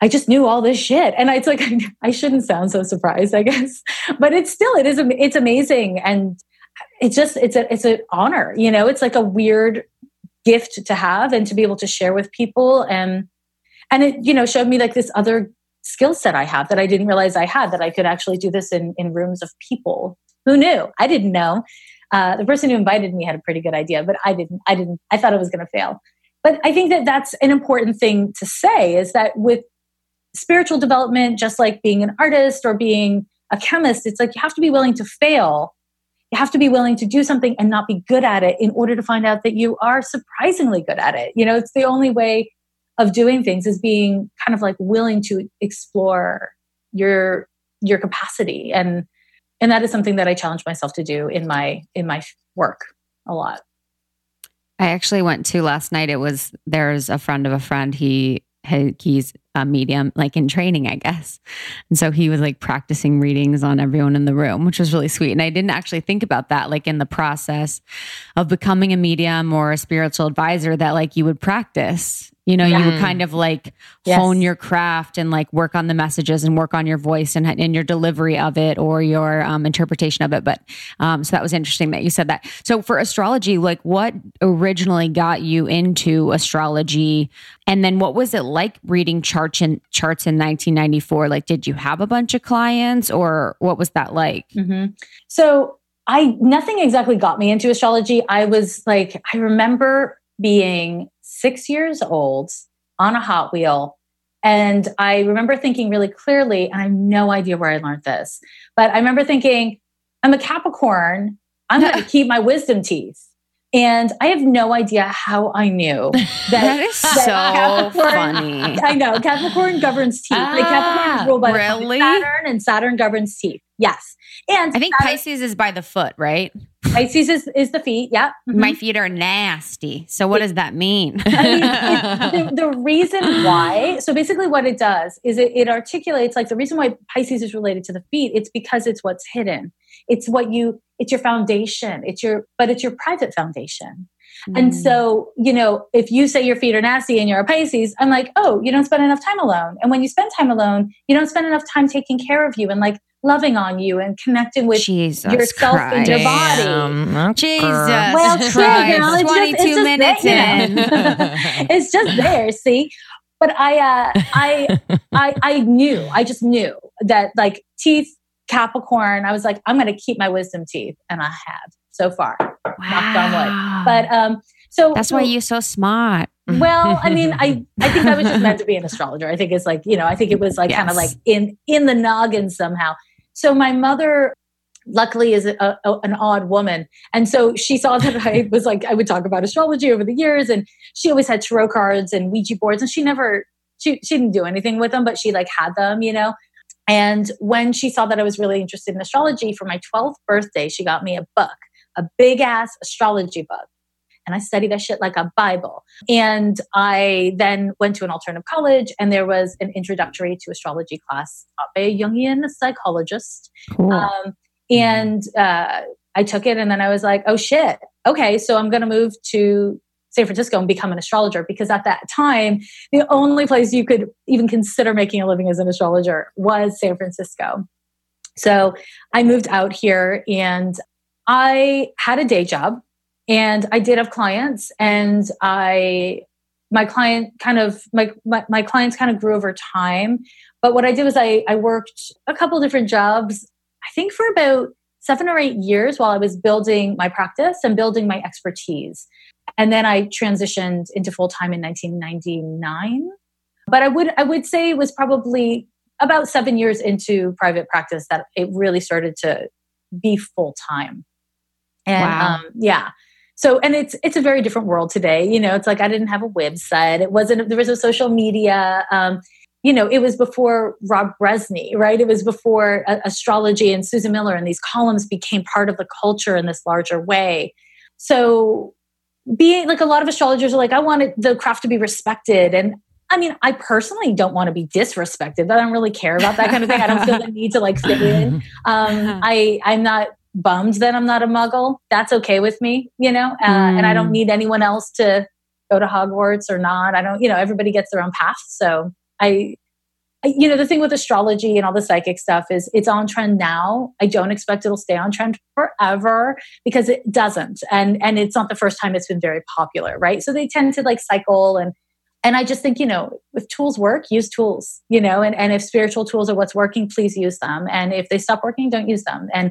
I just knew all this shit. And it's like, I shouldn't sound so surprised, I guess, but it's still, it is, it's amazing. And it's just, it's a, it's an honor, you know, it's like a weird gift to have and to be able to share with people. And, and it, you know, showed me like this other skill set I have that I didn't realize I had, that I could actually do this in, in rooms of people. Who knew? I didn't know. Uh, the person who invited me had a pretty good idea, but I didn't. I didn't. I thought it was going to fail. But I think that that's an important thing to say is that with spiritual development, just like being an artist or being a chemist, it's like you have to be willing to fail. You have to be willing to do something and not be good at it in order to find out that you are surprisingly good at it. You know, it's the only way of doing things is being kind of like willing to explore your your capacity and and that is something that I challenge myself to do in my in my work a lot. I actually went to last night. It was there's a friend of a friend. He, he he's a medium, like in training, I guess. And so he was like practicing readings on everyone in the room, which was really sweet. And I didn't actually think about that, like in the process of becoming a medium or a spiritual advisor, that like you would practice You know, you would kind of like Yes. hone your craft and like work on the messages and work on your voice and, and your delivery of it or your um, interpretation of it. But um, so that was interesting that you said that. So for astrology, like what originally got you into astrology, and then what was it like reading charts in charts in 1994? Like, did you have a bunch of clients, or what was that like? hmm So I nothing exactly got me into astrology. I was like, I remember being six years old on a Hot Wheel. And I remember thinking really clearly, and I have no idea where I learned this, but I remember thinking, I'm a Capricorn. I'm going to keep my wisdom teeth. And I have no idea how I knew that. That is so Capricorn- funny. I know Capricorn governs teeth. like Capricorn is Ah, ruled by really? Saturn, and Saturn governs teeth. Yes, and I think Saturn- Pisces is by the foot, right? Pisces is, is the feet. Yeah. Mhm. My feet are nasty. So what does that mean? I mean, it, the, the reason why, so basically what it does is it, it articulates like the reason why Pisces is related to the feet, it's because it's what's hidden. It's what you, it's your foundation. It's your, but it's your private foundation. Mm. And so, you know, if you say your feet are nasty and you're a Pisces, I'm like, oh, you don't spend enough time alone. And when you spend time alone, you don't spend enough time taking care of you and like loving on you and connecting with Jesus yourself and your body. Damn. Jesus Well, Christ. shit, girl, it's just- 22 it's just minutes that, in. you know. it's just there see but i uh i i i knew i just knew that like teeth capricorn i was like i'm gonna keep my wisdom teeth and i have so far knocked on wood but um so That's so- why you're so smart. well i mean i i think i was just meant to be an astrologer i think it's like you know i think it was like kind of like in in the noggin somehow so my mother luckily is a, a, an odd woman. And so she saw that i was like i would talk about astrology over the years and she always had tarot cards and ouija boards and she never she, she didn't do anything with them but she like had them you know? And when she saw that i was really interested in astrology for my 12th birthday she got me a book a big ass astrology book and I studied that shit like a Bible. And I then went to an alternative college, and there was an introductory to astrology class taught by a Jungian psychologist. Cool. Um, and uh, I took it, and then I was like, oh shit, okay, so I'm going to move to San Francisco and become an astrologer because at that time, the only place you could even consider making a living as an astrologer was San Francisco. So I moved out here and I had a day job and I did have clients and I my client kind of my, my my clients kind of grew over time. But what I did was I I worked a couple different jobs I think for about 7 or 8 years while I was building my practice and building my expertise. And then I transitioned into full time in 1999 but I would I would say it was probably about 7 years into private practice that it really started to be full time and Wow. um, yeah so and it's it's a very different world today you know it's like i didn't have a website it wasn't there was no social media um, you know it was before rob Brezsny right it was before uh, astrology and susan miller and these columns became part of the culture in this larger way so being like a lot of astrologers are like i wanted the craft to be respected and I mean, I personally don't want to be disrespected. I don't really care about that kind of thing. I don't feel the need to like fit in. Um, I I'm not bummed that I'm not a muggle. That's okay with me, you know, uh, and I don't Mm. need anyone else to go to Hogwarts or not. I don't, you know, everybody gets their own path. So I, I- you know, the thing with astrology and all the psychic stuff is it's on trend now. I don't expect it'll stay on trend forever because it doesn't. And, and it's not the first time it's been very popular, right? So they tend to like cycle and, and I just think, you know, if tools work, use tools, you know, and, and if spiritual tools are what's working, please use them. And if they stop working, don't use them. And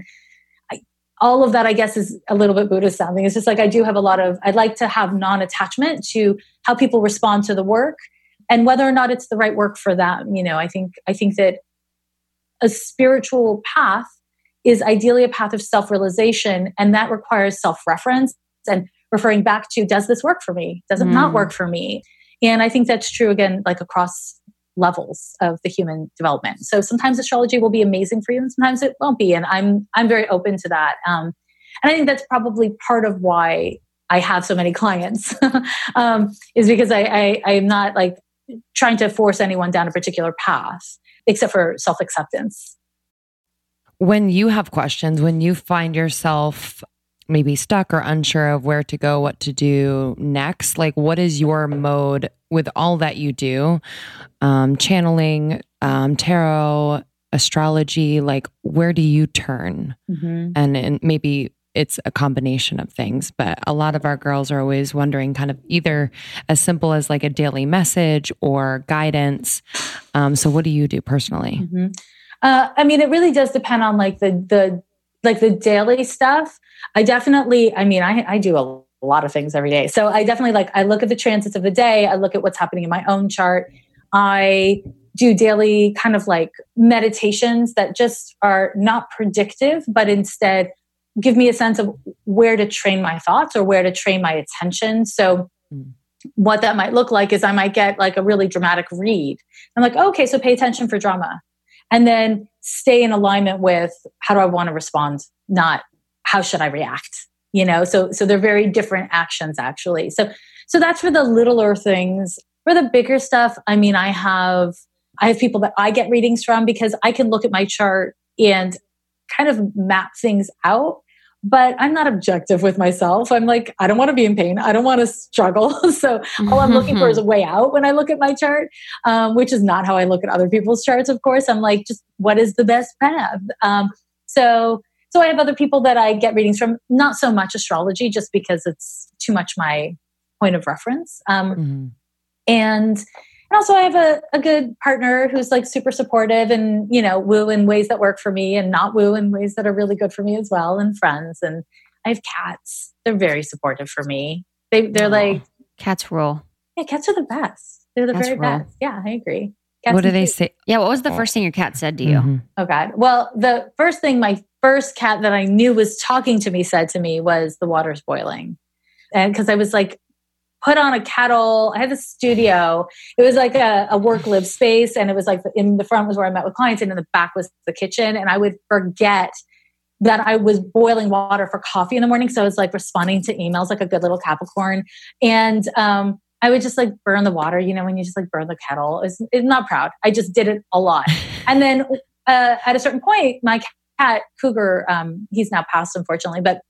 all of that i guess is a little bit buddhist sounding. It's just like i do have a lot of i'd like to have non-attachment to how people respond to the work and whether or not it's the right work for them. You know i think i think that a spiritual path is ideally a path of self-realization and that requires self-reference and referring back to does this work for me? Does it not Mm. work for me? And i think that's true again like across levels of the human development. So sometimes astrology will be amazing for you, and sometimes it won't be. And I'm I'm very open to that. Um, and I think that's probably part of why I have so many clients um, is because I, I I'm not like trying to force anyone down a particular path, except for self acceptance. when you have questions, when you find yourself maybe stuck or unsure of where to go, what to do next, like what is your mode with all that you do? Um, channeling, um, tarot, astrology, like where do you turn? Mhm. And, and maybe it's a combination of things, but a lot of our girls are always wondering kind of either as simple as like a daily message or guidance. Um, so what do you do personally? Mhm. Uh, I mean, it really does depend on like the the like the daily stuff. I definitely, I mean, I I do a lot of things every day, so I definitely like I look at the transits of the day. I look at what's happening in my own chart. I do daily kind of like meditations that just are not predictive, but instead give me a sense of where to train my thoughts or where to train my attention. So Mm. what that might look like is I might get like a really dramatic read. I'm like, okay, so pay attention for drama. And then stay in alignment with how do I want to respond, not how should I react. You know, so so they're very different actions actually. So so that's for the littler things. For the bigger stuff, I mean, I have I have people that I get readings from because I can look at my chart and kind of map things out but I'm not objective with myself. I'm like, I don't want to be in pain. I don't want to struggle. so all I'm looking for is a way out when I look at my chart, um, which is not how I look at other people's charts. Of course, I'm like, just what is the best path? Um, so, so I have other people that I get readings from. Not so much astrology, just because it's too much my point of reference. Um, Mhm. and and also I have a, a good partner who's like super supportive and you know woo in ways that work for me and not woo in ways that are really good for me as well and friends and I have cats they're very supportive for me they they're Aw. like Cats rule. yeah cats are the best they're the Cats very rule. best yeah I agree Cats What do they kids. say? Yeah. What was the first thing your cat said to you? Mhm. oh god well the first thing my first cat that I knew was talking to me said to me was the water's boiling and because I was like put on a kettle. I had a studio. It was like a, a work live space, and it was like in the front was where I met with clients, and in the back was the kitchen. And I would forget that I was boiling water for coffee in the morning. So I was like responding to emails like a good little Capricorn, and um, I would just like burn the water. You know, when you just like burn the kettle. It's, it's not proud. I just did it a lot, and then uh, at a certain point, my cat Cougar, um, he's now passed unfortunately, but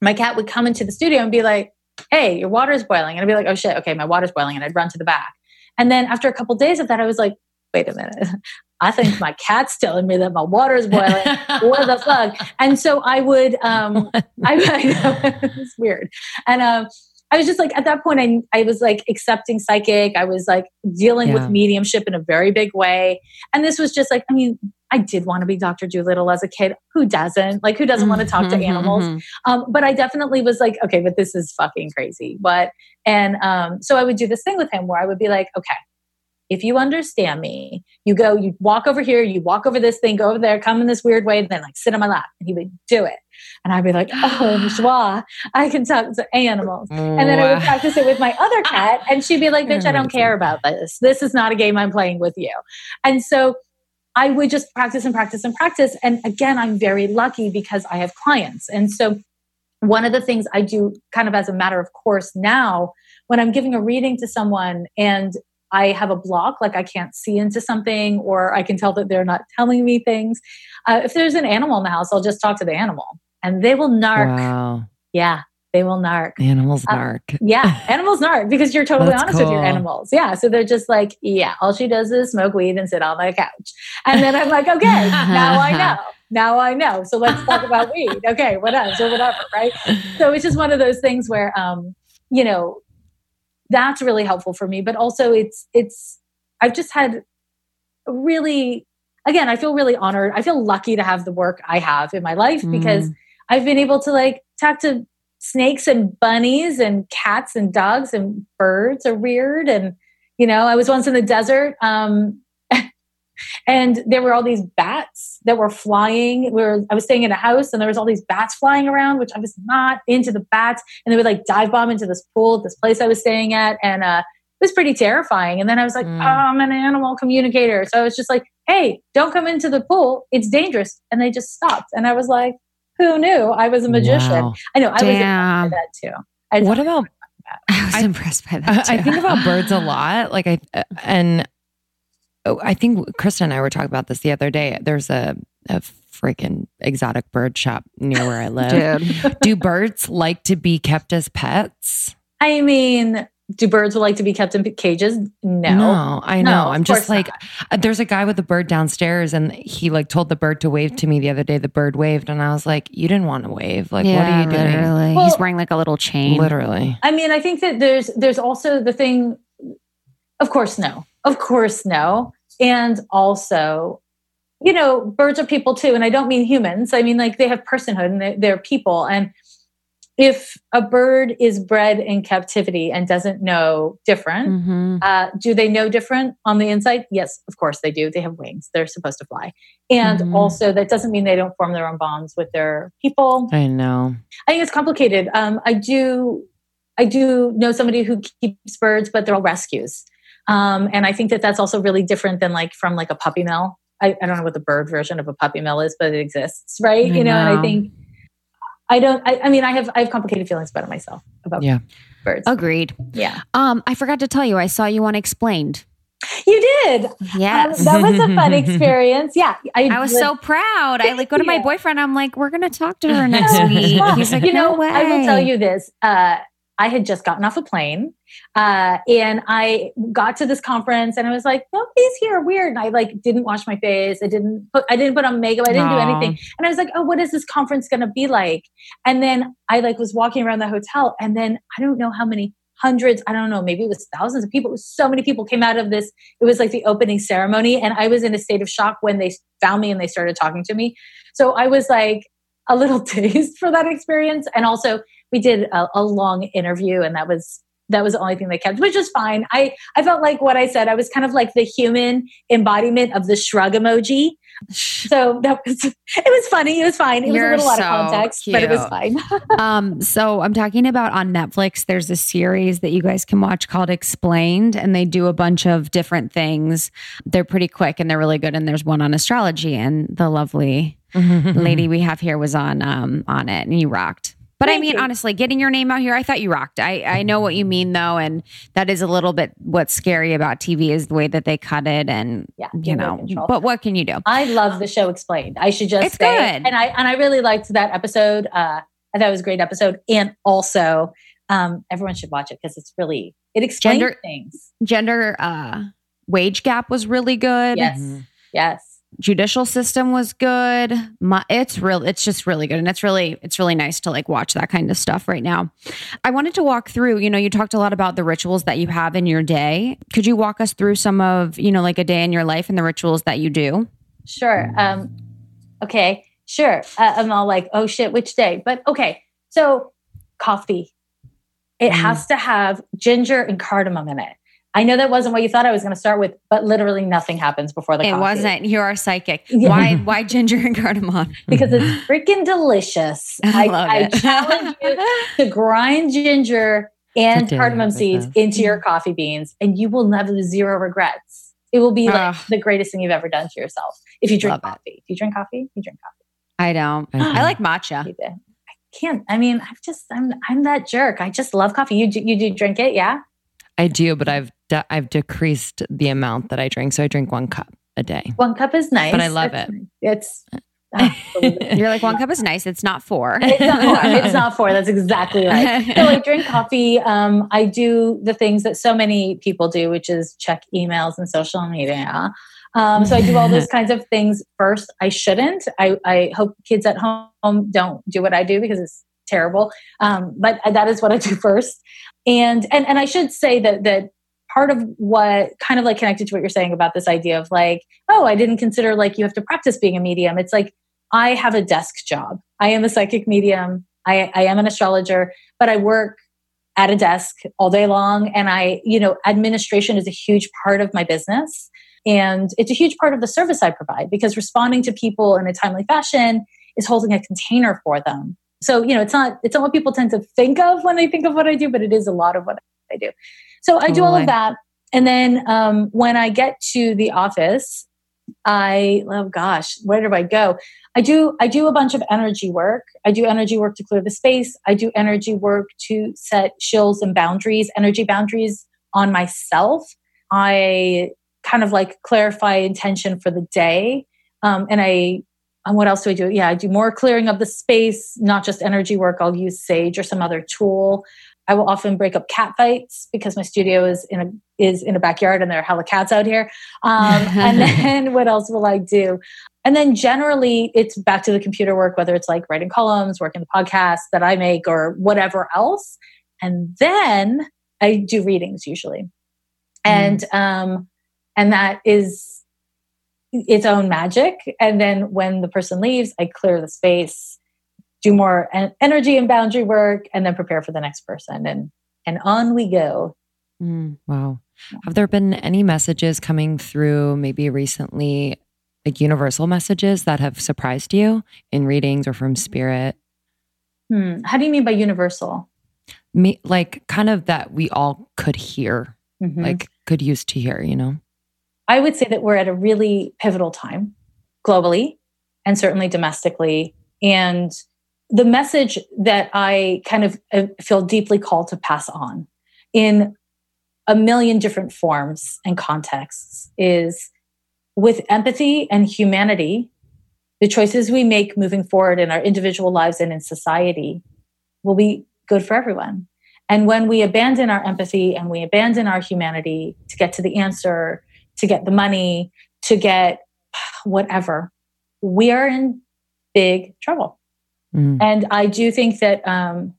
my cat would come into the studio and be like hey, your water's boiling. And I'd be like, oh shit, okay, my water's boiling. And I'd run to the back. And then after a couple days of that, I was like, wait a minute. I think my cat's telling me that my water's boiling. what the fuck? And so I would, um, I, I know, it's weird. And um, I was just like, at that point, I, I was like accepting psychic. I was like dealing Yeah. with mediumship in a very big way. And this was just like, I mean, I did want to be Dr. Dolittle as a kid. Who doesn't? Like, who doesn't want to talk to Mhm, animals? mhm. Um, but I definitely was like, okay, but this is fucking crazy. But and um, so I would do this thing with him where I would be like, okay, if you understand me, you go, you walk over here, you walk over this thing, go over there, come in this weird way, and then like sit on my lap, and he would do it, and I'd be like, oh, joie, I can talk to animals. And then I would practice it with my other cat, and she'd be like, bitch, I don't care about this. This is not a game I'm playing with you. And so I would just practice and practice and practice. And again, I'm very lucky because I have clients. And so one of the things I do kind of as a matter of course now, when I'm giving a reading to someone and I have a block, like I can't see into something, or I can tell that they're not telling me things. Uh, if there's an animal in the house, I'll just talk to the animal and they will narc. Wow. Yeah, they will narc. Animals Uh, narc. Yeah, animals narc because you're totally honest with your animals. Yeah, so they're just like, yeah, all she does is smoke weed and sit on my couch. And then I'm like, okay, now I know. Now I know. So let's talk about weed. Okay, what else or whatever, right? So it's just one of those things where, um, you know, that's really helpful for me. But also, it's it's I've just had really, again, I feel really honored. I feel lucky to have the work I have in my life because I've been able to like talk to snakes and bunnies and cats and dogs and birds are weird. And, you know, I was once in the desert um, and there were all these bats that were flying. We were, I was staying in a house and there was all these bats flying around, which I was not into the bats. And they would like dive bomb into this pool at this place I was staying at. And uh, it was pretty terrifying. And then I was like, Mm. oh, I'm an animal communicator. So I was just like, hey, don't come into the pool. It's dangerous. And they just stopped. And I was like, who knew I was a magician? Wow. I know. I was Damn. impressed by that too. I What about I was I- impressed by I, that. I too. think about birds a lot. Like I and oh, I think Krista and I were talking about this the other day. There's a a freaking exotic bird shop near where I live. Do birds like to be kept as pets? I mean, do birds like to be kept in cages? No. No, I know. of I'm just like, not. uh, there's a guy with a bird downstairs, and he like told the bird to wave to me the other day. The bird waved, and I was like, "You didn't want to wave. Like, what are you doing?" literally. Well- He's wearing like a little chain. Literally. I mean, I think that there's there's also the thing. Of course, no. Of course, no. And also, you know, birds are people too, and I don't mean humans. I mean like they have personhood and they're, they're people. And if a bird is bred in captivity and doesn't know different, Mhm. uh, do they know different on the inside? Yes, of course they do. They have wings. They're supposed to fly. And Mhm. also, that doesn't mean they don't form their own bonds with their people. I know. I think it's complicated. Um, I do, I do know somebody who keeps birds, but they're all rescues, um, and I think that that's also really different than like from like a puppy mill. I, I don't know what the bird version of a puppy mill is, but it exists, right? I you know, and I think I don't. I, I mean, I have I have complicated feelings about it myself about Yeah. birds. Agreed. Yeah, Um, I forgot to tell you, I saw you on Explained. you did. Yes. Um, that was a fun experience. Yeah, I was so proud. I like go to my Yeah. boyfriend. I'm like, we're gonna talk to her next week. well, He's like, you know, no way. I will tell you this. Uh, I had just gotten off a plane, uh, and I got to this conference, and I was like, "Nobody's here. Weird." And I like didn't wash my face. I didn't put. I didn't put on makeup. I didn't do anything. And I was like, "Oh, what is this conference going to be like?" And then I like was walking around the hotel, and then I don't know how many hundreds. I don't know. Maybe it was thousands of people. So many people came out of this. It was like the opening ceremony, and I was in a state of shock when they found me and they started talking to me. So I was like a little dazed for that experience. And also we did a, a long interview and that was that was the only thing they kept, which is fine. I, I felt like what I said, I was kind of like the human embodiment of the shrug emoji. So that was it was funny. It was fine. It You're was a little out of context, but it was fine. um, so I'm talking about on Netflix. There's a series that you guys can watch called Explained, and they do a bunch of different things. They're pretty quick and they're really good. And there's one on astrology, and the lovely lady we have here was on um on it, and you rocked. But I mean, you. honestly, getting your name out here, I thought you rocked. I, I know what you mean though, and that is a little bit what's scary about TV is the way that they cut it, and Yeah, you know. But what can you do? I love the show explained. I should just It's say, good. and I and I really liked that episode. Uh, I thought it was a great episode, and also um, everyone should watch it because it's really it explains Gender- things. Gender uh, wage gap was really good. Yes, Mhm. yes. Judicial system was good. My, it's real. It's just really good, and it's really it's really nice to like watch that kind of stuff right now. I wanted to walk through. You know, you talked a lot about the rituals that you have in your day. Could you walk us through some of you know like a day in your life and the rituals that you do? Sure. Um, okay. Sure. Uh, I'm all like, oh shit, which day? But okay. So coffee. It Mm. has to have ginger and cardamom in it. I know that wasn't what you thought I was going to start with, but literally nothing happens before the coffee. it coffee. wasn't. You are psychic. Yeah. Why? Why ginger and cardamom? because it's freaking delicious. I love I it. challenge you to grind ginger and cardamom seeds this. into your coffee beans, and you will have zero regrets. It will be like Ugh. the greatest thing you've ever done to yourself. If you drink Love it. coffee, if you drink coffee, you drink coffee. I don't. I like matcha. I can't. I mean, I've just I'm I'm that jerk. I just love coffee. You do, you do drink it, yeah? I do, but I've de- I've decreased the amount that I drink, so I drink one cup a day. One cup is nice, But I love That's it. It's. You're like one cup is nice. It's not four. it's not four. It's not four. That's exactly right. So I drink coffee. Um, I do the things that so many people do, which is check emails and social media. Um, so I do all those kinds of things first. I shouldn't. I, I hope kids at home don't do what I do because it's terrible. Um, but that is what I do first. And and and I should say that that part of what kind of like connected to what you're saying about this idea of like, oh, I didn't consider like you have to practice being a medium. It's like I have a desk job. I am a psychic medium. I, I am an astrologer, but I work at a desk all day long. And I, you know, administration is a huge part of my business. And it's a huge part of the service I provide because responding to people in a timely fashion is holding a container for them. So, you know, it's not it's not what people tend to think of when they think of what I do, but it is a lot of what I do. So I do all of that. And then um, when I get to the office, I oh gosh, where do I go? I do I do a bunch of energy work. I do energy work to clear the space. I do energy work to set shills and boundaries, energy boundaries on myself. I kind of like clarify intention for the day, um, and I and what else do I do? Yeah, I do more clearing of the space, not just energy work. I'll use sage or some other tool. I will often break up cat fights because my studio is in a is in a backyard and there are hella cats out here. Um, and then what else will I do? And then generally it's back to the computer work, whether it's like writing columns, working the podcast that I make or whatever else. And then I do readings usually. And um and that is its own magic. And then when the person leaves, I clear the space, do more energy and boundary work, and then prepare for the next person. And and on we go. Mm, wow. Have there been any messages coming through maybe recently, like universal messages that have surprised you in readings or from spirit? Hmm. How do you mean by universal? Me, like kind of that we all could hear, Mhm. like could use to hear, you know? I would say that we're at a really pivotal time globally and certainly domestically. And the message that I kind of uh, feel deeply called to pass on in a million different forms and contexts is with empathy and humanity, the choices we make moving forward in our individual lives and in society will be good for everyone. And when we abandon our empathy and we abandon our humanity to get to the answer, to get the money, to get whatever, we are in big trouble. Mm. And I do think that, um,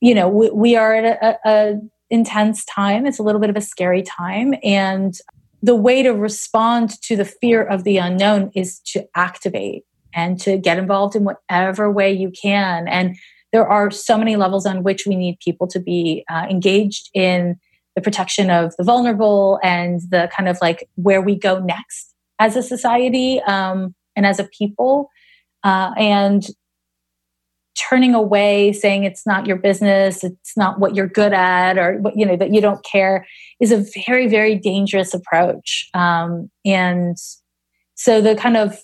you know, we, we are at a, a, intense time. It's a little bit of a scary time, and the way to respond to the fear of the unknown is to activate and to get involved in whatever way you can. And there are so many levels on which we need people to be uh, engaged in the protection of the vulnerable and the kind of like where we go next as a society um, and as a people. Uh, and turning away saying it's not your business it's not what you're good at or you know that you don't care is a very very dangerous approach um, and so the kind of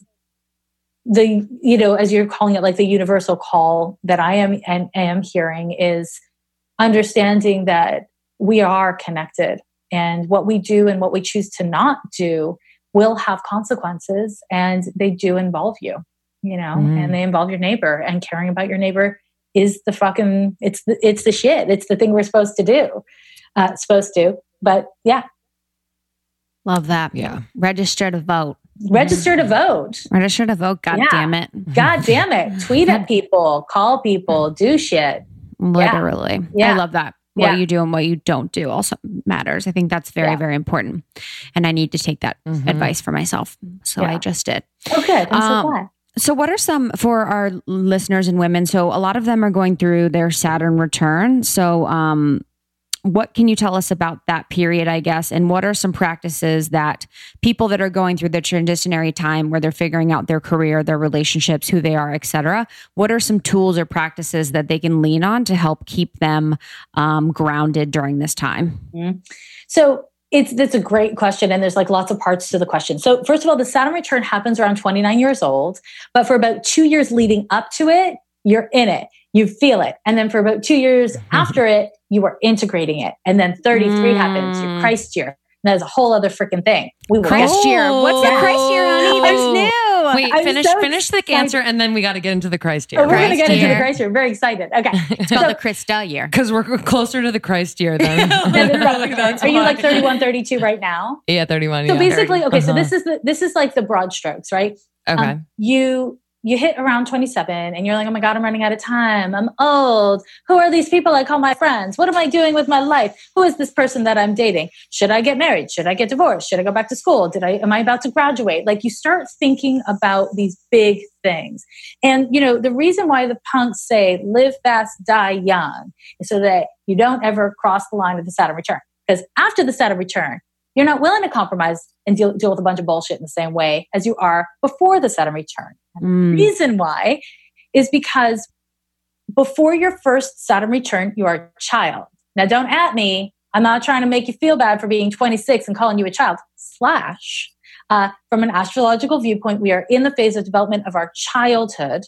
the you know as you're calling it like the universal call that i am and am hearing is understanding that we are connected and what we do and what we choose to not do will have consequences and they do involve you you know Mm. and they involve your neighbor and caring about your neighbor is the fucking it's the it's the shit it's the thing we're supposed to do uh supposed to but yeah Love that. Yeah. Register to vote. register to vote Register to vote. God Yeah. damn it. god damn it tweet at people call people do shit Literally. Yeah. I love that. What Yeah. you do and what you don't do also matters. I think that's very, Yeah. very important. And I need to take that Mhm. advice for myself. So Yeah. I just did. oh good i'm Um, so glad So, what are some for our listeners and women? So, a lot of them are going through their Saturn return. So, um, what can you tell us about that period, I guess? And what are some practices that people that are going through the transitionary time where they're figuring out their career, their relationships, who they are, et cetera? What are some tools or practices that they can lean on to help keep them um, grounded during this time? So it's that's a great question, and there's like lots of parts to the question. So first of all, the Saturn return happens around 29 years old, but for about two years leading up to it, you're in it, you feel it, and then for about two years after it, you are integrating it, and then 33 happens, your Mm. Christ year. And that is a whole other freaking thing. We will Christ get- year. What's the Christ year, honey? There's new. Wait, I'm finish so finish the excited. answer and then we got to get into the Christ Oh, year. we're going to Christ get into the year. Christ year. Very excited. Okay. It's called the Christa year. Because we're closer to the Christ year than. Are you like 31, 32 right now? Yeah, 31. So yeah. basically, okay, so Uh-huh. this is the this is like the broad strokes, right? Okay. Um, you you hit around 27 and you're like, oh my God, I'm running out of time. I'm old. Who are these people I call my friends? What am I doing with my life? Who is this person that I'm dating? Should I get married? Should I get divorced? Should I go back to school? Did I am I about to graduate? Like you start thinking about these big things. And you know, the reason why the punks say live fast, die young is so that you don't ever cross the line of the Saturn return. Because after the Saturn return, you're not willing to compromise and deal, deal with a bunch of bullshit in the same way as you are before the Saturn return. Mm. Reason why is because before your first Saturn return, you are a child. Now, don't at me. I'm not trying to make you feel bad for being 26 and calling you a child. Slash, uh, from an astrological viewpoint, we are in the phase of development of our childhood.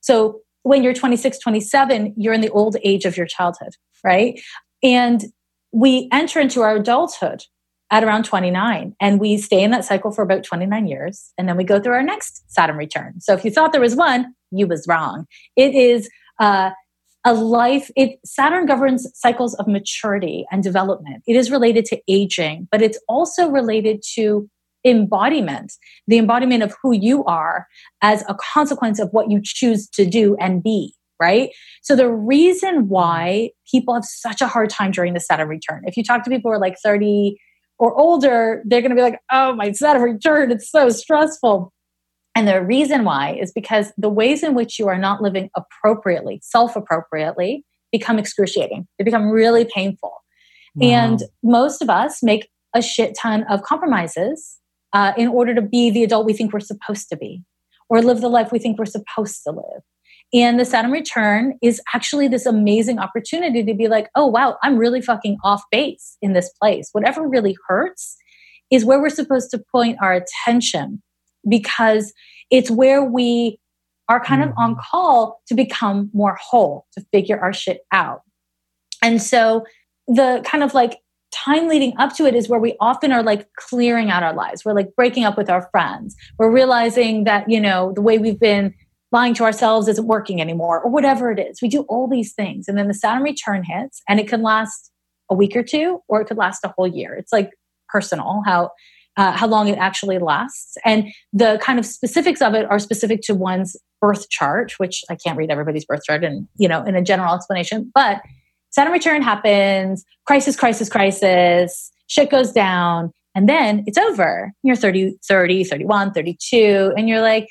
So when you're 26, 27, you're in the old age of your childhood, right? And we enter into our adulthood at around 29 and we stay in that cycle for about 29 years. And then we go through our next saturn return. So if you thought there was one you was wrong. It is uh, a life it saturn governs cycles of maturity and development. It is related to aging but it's also related to embodiment the embodiment of who you are as a consequence of what you choose to do and be right? So the reason why people have such a hard time during the saturn return if you talk to people who are like 30 or older they're going to be like oh my saturn return it's so stressful and the reason why is because the ways in which you are not living appropriately, self appropriately, become excruciating. They become really painful. Wow. And most of us make a shit ton of compromises uh, in order to be the adult we think we're supposed to be or live the life we think we're supposed to live. And the Saturn return is actually this amazing opportunity to be like, oh, wow, I'm really fucking off base in this place. Whatever really hurts is where we're supposed to point our attention because it's where we are kind of on mm-hmm. call to become more whole, to figure our shit out. And so the kind of like time leading up to it is where we often are like clearing out our lives. We're like breaking up with our friends. We're realizing that, you know, the way we've been lying to ourselves isn't working anymore or whatever it is. We do all these things. And then the Saturn return hits and it can last a week or two or it could last a whole year. It's like personal how uh, how long it actually lasts. And the kind of specifics of it are specific to one's birth chart, which I can't read everybody's birth chart and, you know, in a general explanation. But Saturn return happens, crisis, crisis, crisis, shit goes down, and then it's over. You're 30, 30, 31, 32, and you're like,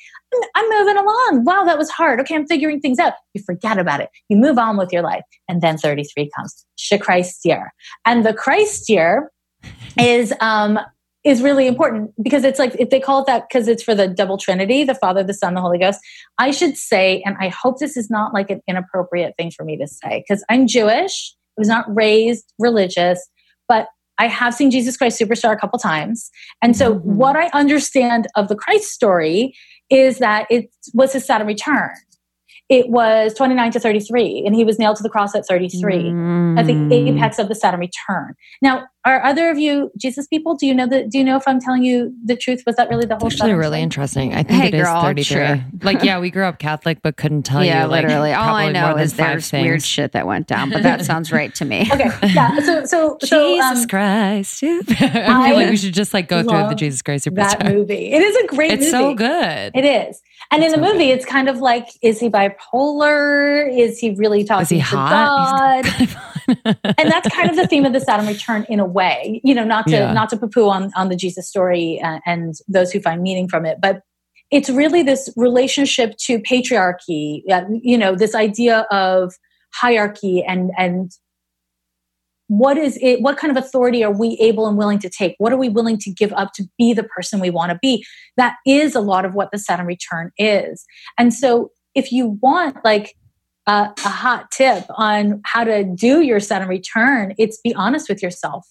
I'm moving along. Wow, that was hard. Okay, I'm figuring things out. You forget about it. You move on with your life. And then 33 comes, Christ year. And the Christ year is um, is really important because it's like if they call it that because it's for the double trinity the father the son the holy ghost i should say and i hope this is not like an inappropriate thing for me to say because i'm jewish i was not raised religious but i have seen jesus christ superstar a couple times and so mm-hmm. what i understand of the christ story is that it was his saturn return it was 29 to 33 and he was nailed to the cross at 33 mm. at the apex of the saturn return now are other of you jesus people do you know that do you know if i'm telling you the truth was that really the whole It's actually really interesting i think hey, it is girl, 33 sure. like yeah we grew up catholic but couldn't tell yeah, you like, literally all i know is there's things. weird shit that went down but that sounds right to me okay yeah so so so jesus um, christ i feel like we should just like go through the jesus christ superstar. that movie it is a great it's movie. so good it is and in the movie, it's kind of like, is he bipolar? Is he really talking he to hot? God? And that's kind of the theme of the Saturn return in a way, you know, not to, yeah. not to poo-poo on, on the Jesus story and, uh, and those who find meaning from it, but it's really this relationship to patriarchy, uh, you know, this idea of hierarchy and, and what is it what kind of authority are we able and willing to take? What are we willing to give up to be the person we want to be? That is a lot of what the saturn return is. And so if you want like a, a hot tip on how to do your saturn return it's be honest with yourself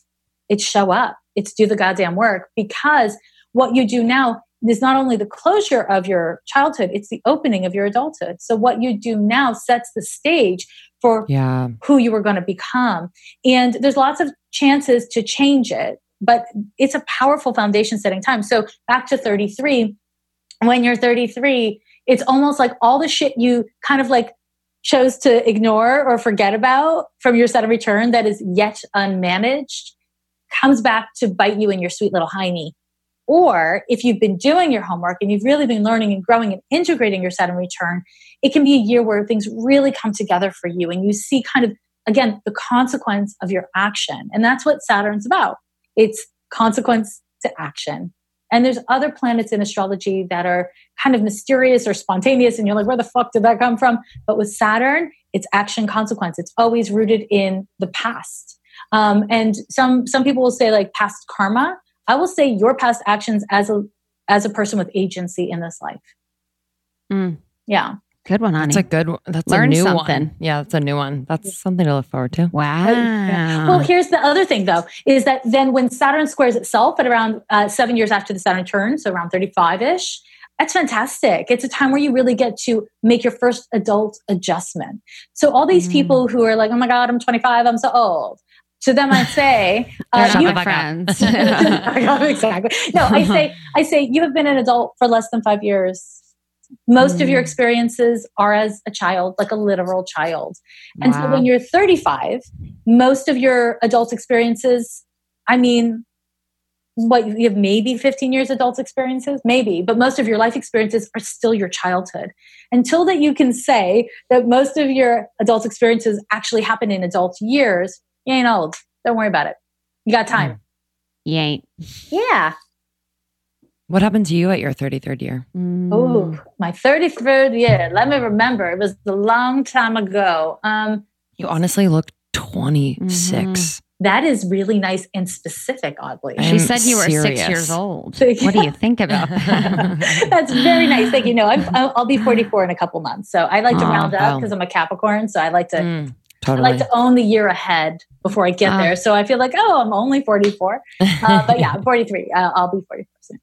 it's show up it's do the goddamn work because what you do now is not only the closure of your childhood it's the opening of your adulthood so what you do now sets the stage for yeah. who you were going to become. And there's lots of chances to change it, but it's a powerful foundation setting time. So back to 33, when you're 33, it's almost like all the shit you kind of like chose to ignore or forget about from your Saturn return that is yet unmanaged comes back to bite you in your sweet little hiney or if you've been doing your homework and you've really been learning and growing and integrating your Saturn return, it can be a year where things really come together for you and you see kind of, again, the consequence of your action. And that's what Saturn's about. It's consequence to action. And there's other planets in astrology that are kind of mysterious or spontaneous, and you're like, where the fuck did that come from? But with Saturn, it's action consequence. It's always rooted in the past. Um, and some some people will say like past karma, I will say your past actions as a as a person with agency in this life. Mm. Yeah. Good one, honey. That's a good one. That's Learn a new something. one. Yeah, that's a new one. That's something to look forward to. Wow. Yeah. Well, here's the other thing, though, is that then when Saturn squares itself at around uh, seven years after the Saturn turn, so around 35 ish, that's fantastic. It's a time where you really get to make your first adult adjustment. So all these mm. people who are like, oh my God, I'm 25, I'm so old So then I say, uh, you, my friends. exactly. No, I say, I say, you have been an adult for less than five years. Most of your Mm. experiences are as a child, like a literal child. And so when you're 35, most of your adult experiences, I mean, what you have maybe 15 years adult experiences, maybe, but most of your life experiences are still your childhood. Until that you can say that most of your adult experiences actually happen in adult years, you ain't old. Don't worry about it. You got time. You ain't. Yeah. What happened to you at your 33rd year? Mm. Oh, my 33rd year. Let me remember. It was a long time ago. Um, You honestly look 26. that is really nice and specific, oddly. I She said you were six years old. Thank What do you. you think about that? That's very nice. Thank you. No, I'm, I'll I'll be 44 in a couple months. So I like to Oh, round up wow. because I'm a Capricorn. So I like to Mm, I like to own the year ahead before I get Ah. there. So I feel like, oh, I'm only 44. Uh, but yeah, I'm 43. Uh, I'll be 44 soon.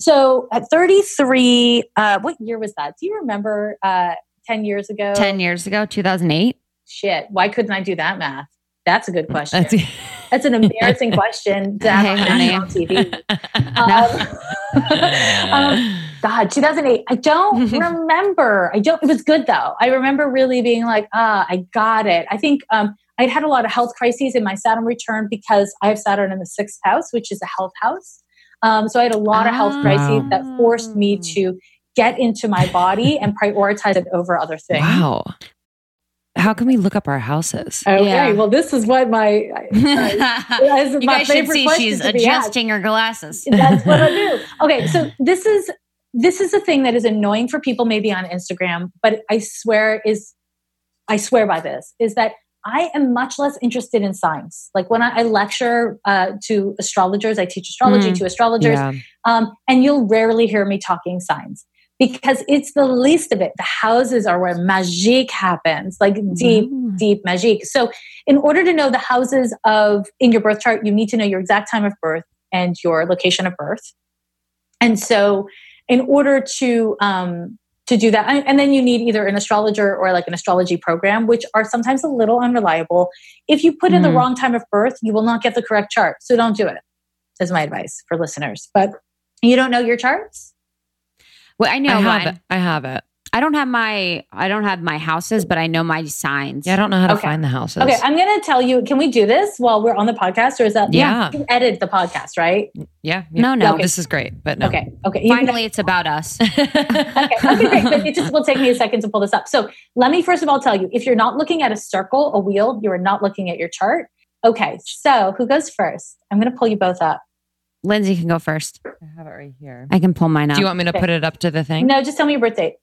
So at 33, uh, what year was that? Do you remember uh, 10 years ago? 10 years ago, 2008. Shit. Why couldn't I do that math? That's a good question. That's- That's an embarrassing question to have Hey, on. TV. Um, um, God, 2008. I don't remember. I don't. It was good though. I remember really being like, ah, I got it. I think um, I'd had a lot of health crises in my Saturn return because I have Saturn in the sixth house, which is a health house. Um, so I had a lot of health Ah. crises that forced me to get into my body and prioritize it over other things. wow. How can we look up our houses? Okay, Yeah. well, this is what my you This is my guys should see she's to be asked. adjusting her glasses. That's what I do. Okay, so this is this is a thing that is annoying for people maybe on Instagram, but I swear is I swear by this is that I am much less interested in science. Like when I, I lecture uh, to astrologers, I teach astrology Mm. to astrologers, Yeah. um, and you'll rarely hear me talking signs because it's the least of it. The houses are where magic happens, like deep, Mm. deep magic. So, in order to know the houses of in your birth chart, you need to know your exact time of birth and your location of birth. And so, in order to um, to do that, and and then you need either an astrologer or like an astrology program, which are sometimes a little unreliable. If you put in the Mm. wrong time of birth, you will not get the correct chart. So don't do it. Is my advice for listeners. But you don't know your charts. Well, I know I have it. I have it. I don't have my I don't have my houses, but I know my signs. Yeah, I don't know how to Okay. find the houses. Okay, I'm going to tell you. Can we do this while we're on the podcast, or is that Yeah. You edit the podcast, right? yeah. No, no. Okay. This is great, but no. Okay, okay. Finally, it's about us. okay, okay, great. But it just will take me a second to pull this up. So let me first of all tell you: if you're not looking at a circle, a wheel, you are not looking at your chart. Okay, so who goes first? I'm going to pull you both up. Lindsey can go first. I have it right here. I can pull mine up. Do you want me to Okay. put it up to the thing? No, just tell me your birth date.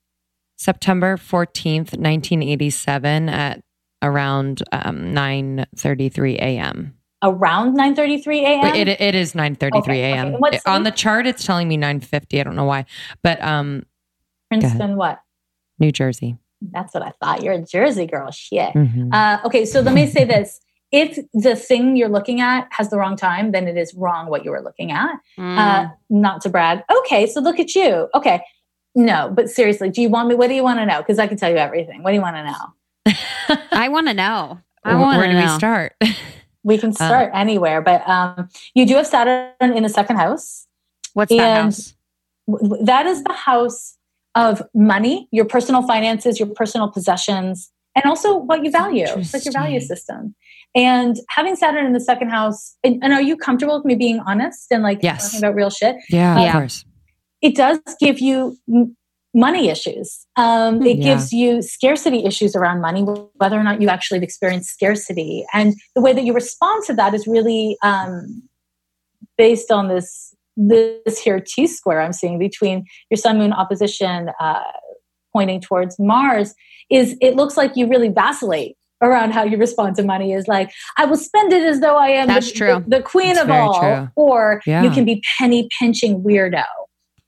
September 14th, 1987 at around um, 9.33 a.m. Around 9:33 a.m. It, it is 9.33 Okay, a.m. okay. On the chart, it's telling me 9.50. I don't know why. But um, Princeton. What? New Jersey. That's what I thought. You're a Jersey girl. Shit. Mhm. Uh, okay, so let me say this. If the thing you're looking at has the wrong time, then it is wrong what you were looking at. Mm. Uh, not to brag. Okay, so look at you. Okay. No, but seriously, do you want me? What do you want to know? Because I can tell you everything. What do you want to know? I want to know. I Where- want Where to do we start? We can start anywhere, but um, you do have Saturn in the second house. What's that house? W- w- That is the house of money, your personal finances, your personal possessions, and also what you value. It's like your value system. And having Saturn in the second house, and, and are you comfortable with me being honest and like Yes. talking about real shit? yeah, Yeah. of course. It does give you money issues. Um, it Yeah. gives you scarcity issues around money, whether or not you actually have experienced scarcity. And the way that you respond to that is really um, based on this this here T square I'm seeing between your Sun Moon opposition uh, pointing towards Mars. Is it looks like you really vacillate around how you respond to money is like I will spend it as though I am That's the, true. the, the queen That's of all, true. or Yeah. you can be penny pinching weirdo.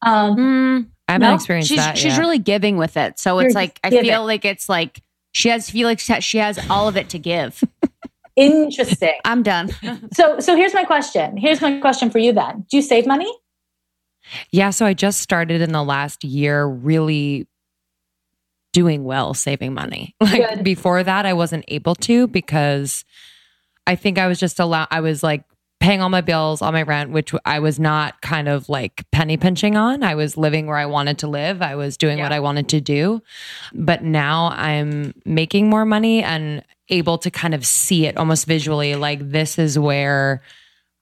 Um, Mm, I haven't No, experienced she's that she's yet. really giving with it. So You're it's like I giving. feel like it's like she has feel like she has all of it to give. Interesting. I'm done. so, so here's my question. Here's my question for you then. Do you save money? Yeah, so I just started in the last year really doing well saving money. Like Good. before that I wasn't able to because I think I was just allowed, I was like paying all my bills, all my rent, which I was not kind of like penny pinching on. I was living where I wanted to live. I was doing what I wanted to do. But now I'm making more money and able to kind of see it almost visually like this is where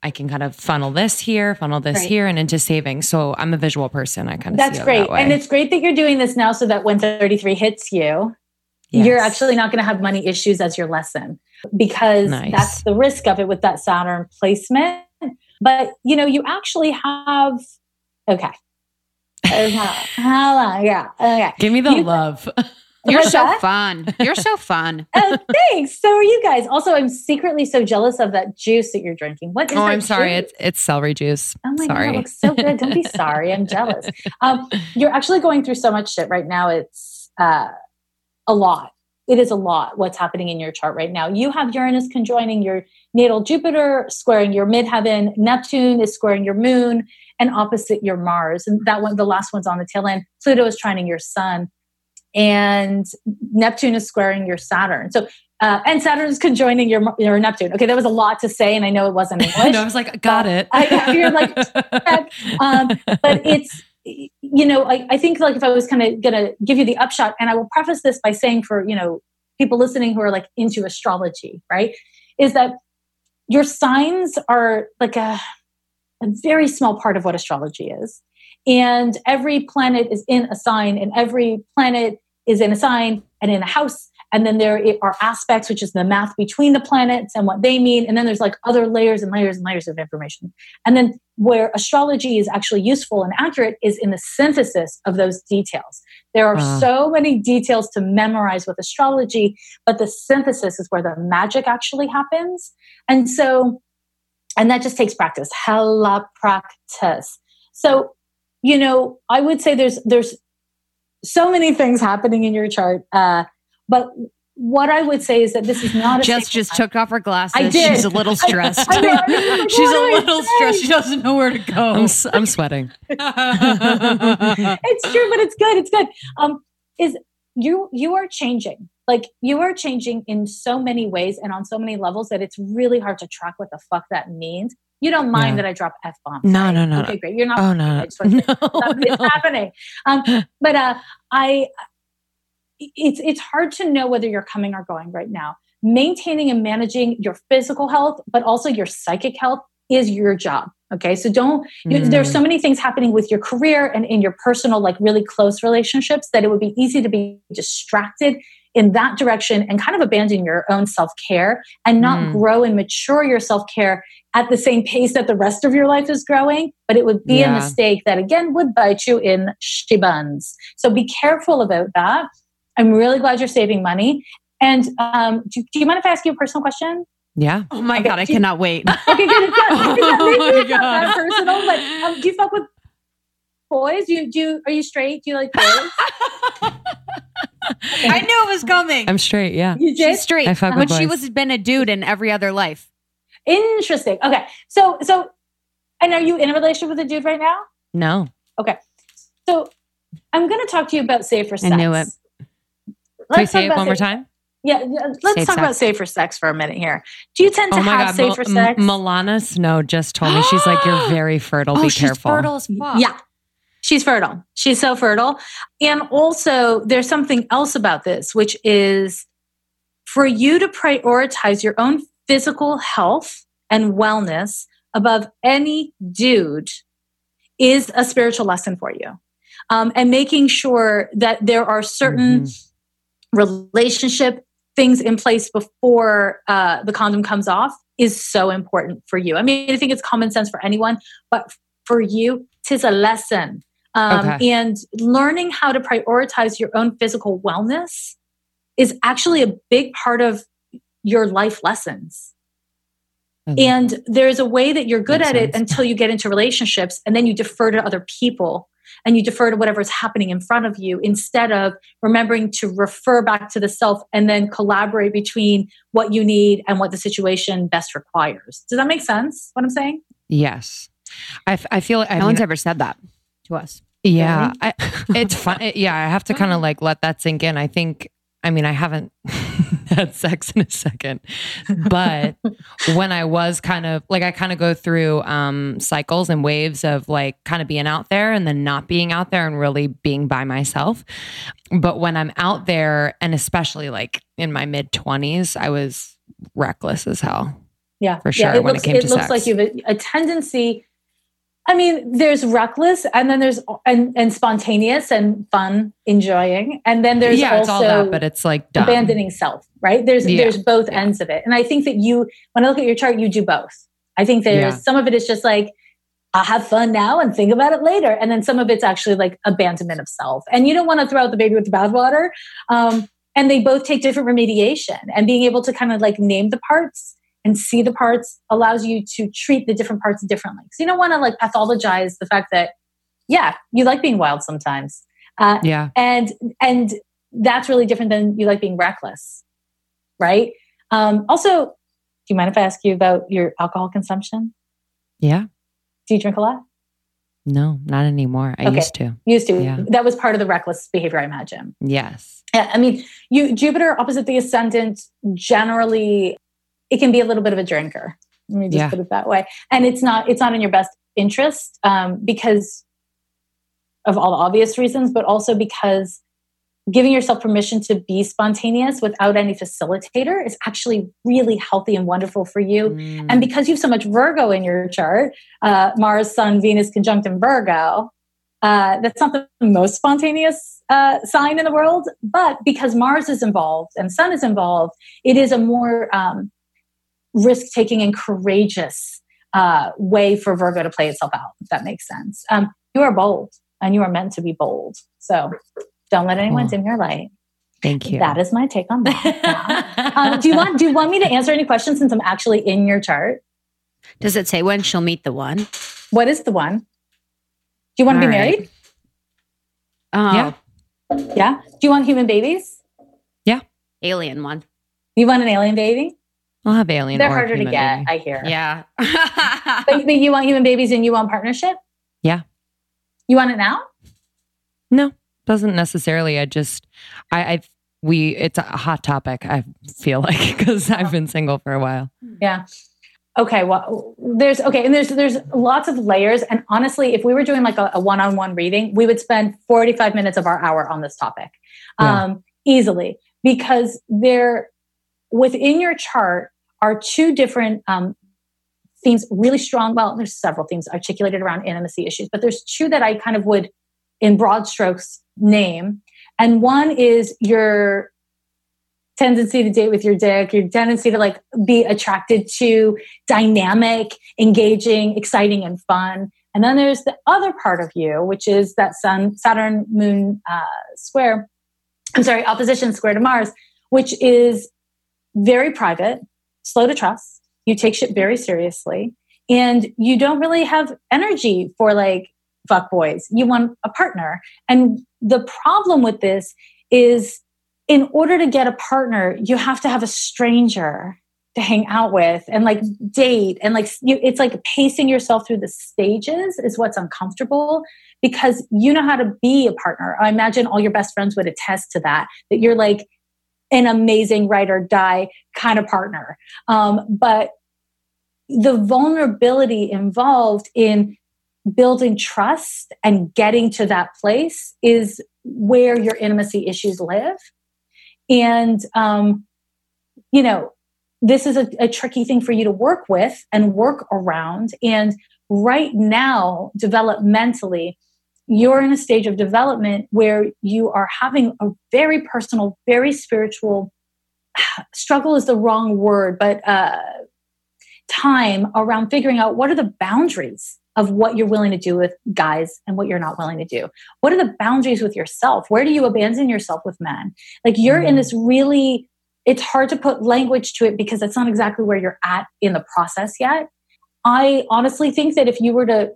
I can kind of funnel this here, funnel this Right. here and into savings. So I'm a visual person. I kind of That's see it great. That. And it's great that you're doing this now so that when 33 hits you, Yes. you're actually not going to have money issues as your lesson because Nice. that's the risk of it with that Saturn placement. But you know, you actually have okay. Yeah. Okay. Give me the You- love. You're so that? fun. You're so fun. Oh, thanks. So are you guys. Also, I'm secretly so jealous of that juice that you're drinking. What is oh, I'm sorry. juice? It's it's celery juice. Oh my sorry. god, it looks so good. Don't be sorry. I'm jealous. Um, you're actually going through so much shit right now. It's uh, a lot. It is a lot what's happening in your chart right now. You have Uranus conjoining your natal Jupiter, squaring your midheaven. Neptune is squaring your moon and opposite your Mars. And that one, the last one's on the tail end. Pluto is trining your sun, and Neptune is squaring your Saturn. So. Uh, and Saturn is conjoining your your Neptune. Okay, that was a lot to say, and I know it wasn't English. no, I was like, got it. I- you're like, um, but it's you know I, I think like if i was kind of gonna give you the upshot and i will preface this by saying for you know people listening who are like into astrology right is that your signs are like a, a very small part of what astrology is. And every planet is in a sign and every planet is in a sign and in a house and then there are aspects which is the math between the planets and what they mean. And then there's like other layers and layers and layers of information. And then where astrology is actually useful and accurate is in the synthesis of those details. There are Ah. so many details to memorize with astrology but the synthesis is where the magic actually happens. And so and that just takes practice. Hella practice. So you know i would say there's there's so many things happening in your chart uh, but what i would say is that this is not a Jess single just took off her glasses. I did. She's a little stressed. I know, I know. She's a What do I little stressed. She doesn't know where to go. I'm, s- I'm sweating. it's true, but it's good. It's good. Um, is you you are changing. Like you are changing in so many ways and on so many levels that it's really hard to track what the fuck that means. You don't mind Yeah. that I drop f bombs. No, no, no, Okay, no. great. You're not. Oh I no, just want to no, it's no. happening. Um, but uh, I, it's it's hard to know whether you're coming or going right now. Maintaining and managing your physical health, but also your psychic health, is your job. Okay, so don't. You, Mm. there's so many things happening with your career and in your personal, like really close relationships, that it would be easy to be distracted in that direction and kind of abandon your own self care and not Mm. grow and mature your self care at the same pace that the rest of your life is growing. But it would be a mistake that again would bite you in shibuns. So be careful about that. I'm really glad you're saving money. And um, do, do you mind if I ask you a personal question? Yeah. Oh my Okay, god, I do you- cannot wait. Okay, good. It's not, it's not, Oh my it's not that personal, but um, do you fuck with boys? Do you, do you, are you straight? Do you like boys? I knew it was coming. I'm straight. Yeah. You did? She's straight. I fuck when with she boys. was been a dude in every other life. Interesting. Okay. So, so, and are you in a relationship with a dude right now? No. Okay. So, I'm going to talk to you about safer sex. I knew it. Can you Let's say talk it about one more time? Yeah, yeah, let's Safe talk about safer sex for a minute here. Do you tend to Oh my have God. safer Mil- sex? M- Milana Snow just told me she's like, you're very fertile. oh, Be she's careful. fertile as fuck. Yeah. She's fertile. She's so fertile. And also, there's something else about this, which is for you to prioritize your own physical health and wellness above any dude is a spiritual lesson for you. Um, and making sure that there are certain relationship things in place before uh, the condom comes off is so important for you. I mean, I think it's common sense for anyone, but for you, tis a lesson. Um, Okay. And learning how to prioritize your own physical wellness is actually a big part of your life lessons. Mhm. And there's a way that you're good Makes at it until you get into relationships, and then you defer to other people and you defer to whatever's happening in front of you instead of remembering to refer back to the self and then collaborate between what you need and what the situation best requires. Does that make sense? What I'm saying? Yes. I, f- I feel I no mean, one's ever said that to us. Yeah, I, it's fun. it- yeah, I have to kind of like let that sink in. I think I mean, I haven't had sex in a second, but when I was kind of like, I kind of go through um, cycles and waves of like kind of being out there and then not being out there and really being by myself. But when I'm out there, and especially like in my mid 20s, I was reckless as hell. Yeah, for sure. Yeah, it when looks, it came it to looks sex. like you have a, a tendency. I mean, there's reckless, and then there's and, and spontaneous and fun, enjoying, and then there's yeah, also it's all that, but it's like dumb. abandoning self. Right? There's Yeah. there's both Yeah. ends of it, and I think that you, when I look at your chart, you do both. I think there's Yeah. some of it is just like I'll have fun now and think about it later, and then some of it's actually like abandonment of self, and you don't want to throw out the baby with the bathwater. Um, and they both take different remediation, and being able to kind of like name the parts and see the parts allows you to treat the different parts differently. So you don't want to like pathologize the fact that, yeah, you like being wild sometimes, uh, yeah. and and that's really different than you like being reckless, right? Um, also, do you mind if I ask you about your alcohol consumption? Yeah. Do you drink a lot? No, not anymore. I Okay. used to. Used to. Yeah. That was part of the reckless behavior, I imagine. Yes. Yeah, I mean, you Jupiter opposite the ascendant generally it can be a little bit of a drinker. Let me just Yeah. put it that way. And it's not it's not in your best interest um, because of all the obvious reasons, but also because giving yourself permission to be spontaneous without any facilitator is actually really healthy and wonderful for you. Mm. And because you have so much Virgo in your chart, uh, Mars, Sun, Venus conjunct in Virgo, uh, that's not the most spontaneous uh, sign in the world. But because Mars is involved and Sun is involved, it is a more um, risk taking and courageous uh, way for Virgo to play itself out, if that makes sense. Um, you are bold and you are meant to be bold. So don't let anyone dim your light. Thank you. That is my take on that. um, do you want do you want me to answer any questions since I'm actually in your chart? Does it say when she'll meet the one? What is the one? Do you want to be right. married? Oh, Yeah. Yeah. Do you want human babies? Yeah. Alien one. You want an alien baby? I'll have alien. They're or harder to get, baby. I hear. Yeah. But, but you want human babies and you want partnership? Yeah. You want it now? No, doesn't necessarily. I just, I, I, we, it's a hot topic. I feel like because I've been single for a while. Yeah. Okay. Well, there's okay, and there's there's lots of layers. And honestly, if we were doing like a, a one-on-one reading, we would spend 45 minutes of our hour on this topic, Yeah. um, easily, because there within your chart are two different um, themes, really strong. Well, there's several themes articulated around intimacy issues, but there's two that I kind of would, in broad strokes, name. And one is your tendency to date with your dick, your tendency to like be attracted to dynamic, engaging, exciting, and fun. And then there's the other part of you, which is that Sun, Saturn, Moon uh, square. I'm sorry, opposition square to Mars, which is very private, slow to trust. You take shit very seriously, and you don't really have energy for like fuck boys. You want a partner. And the problem with this is in order to get a partner, you have to have a stranger to hang out with and like date and like you, it's like pacing yourself through the stages is what's uncomfortable because you know how to be a partner. I imagine all your best friends would attest to that, that you're like an amazing ride or die kind of partner. Um, but the vulnerability involved in building trust and getting to that place is where your intimacy issues live. And, um, you know, this is a, a tricky thing for you to work with and work around. And right now, developmentally, you're in a stage of development where you are having a very personal, very spiritual struggle is the wrong word, but uh, time around figuring out what are the boundaries of what you're willing to do with guys and what you're not willing to do. What are the boundaries with yourself? Where do you abandon yourself with men? Like you're in this really, it's hard to put language to it because that's not exactly where you're at in the process yet. I honestly think that if you were to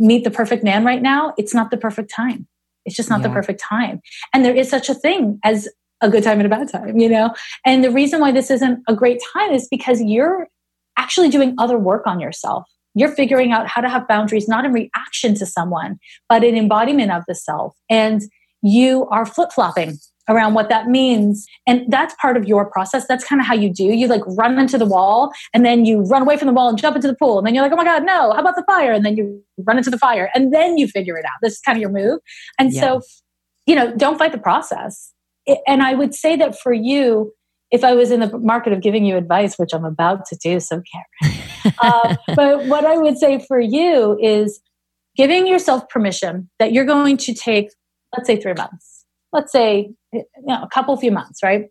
meet the perfect man right now, it's not the perfect time. It's just not the perfect time. And there is such a thing as a good time and a bad time, you know? And the reason why this isn't a great time is because you're actually doing other work on yourself. You're figuring out how to have boundaries, not in reaction to someone, but in embodiment of the self. And you are flip flopping around what that means. And that's part of your process. That's kind of how you do. You like run into the wall and then you run away from the wall and jump into the pool. And then you're like, oh my God, no, how about the fire? And then you run into the fire and then you figure it out. This is kind of your move. And so, you know, don't fight the process. and I would say that for you, if I was in the market of giving you advice, which I'm about to do, so Karen. uh, but what I would say for you is giving yourself permission that you're going to take, let's say, three months, let's say, you know, a couple few months, right?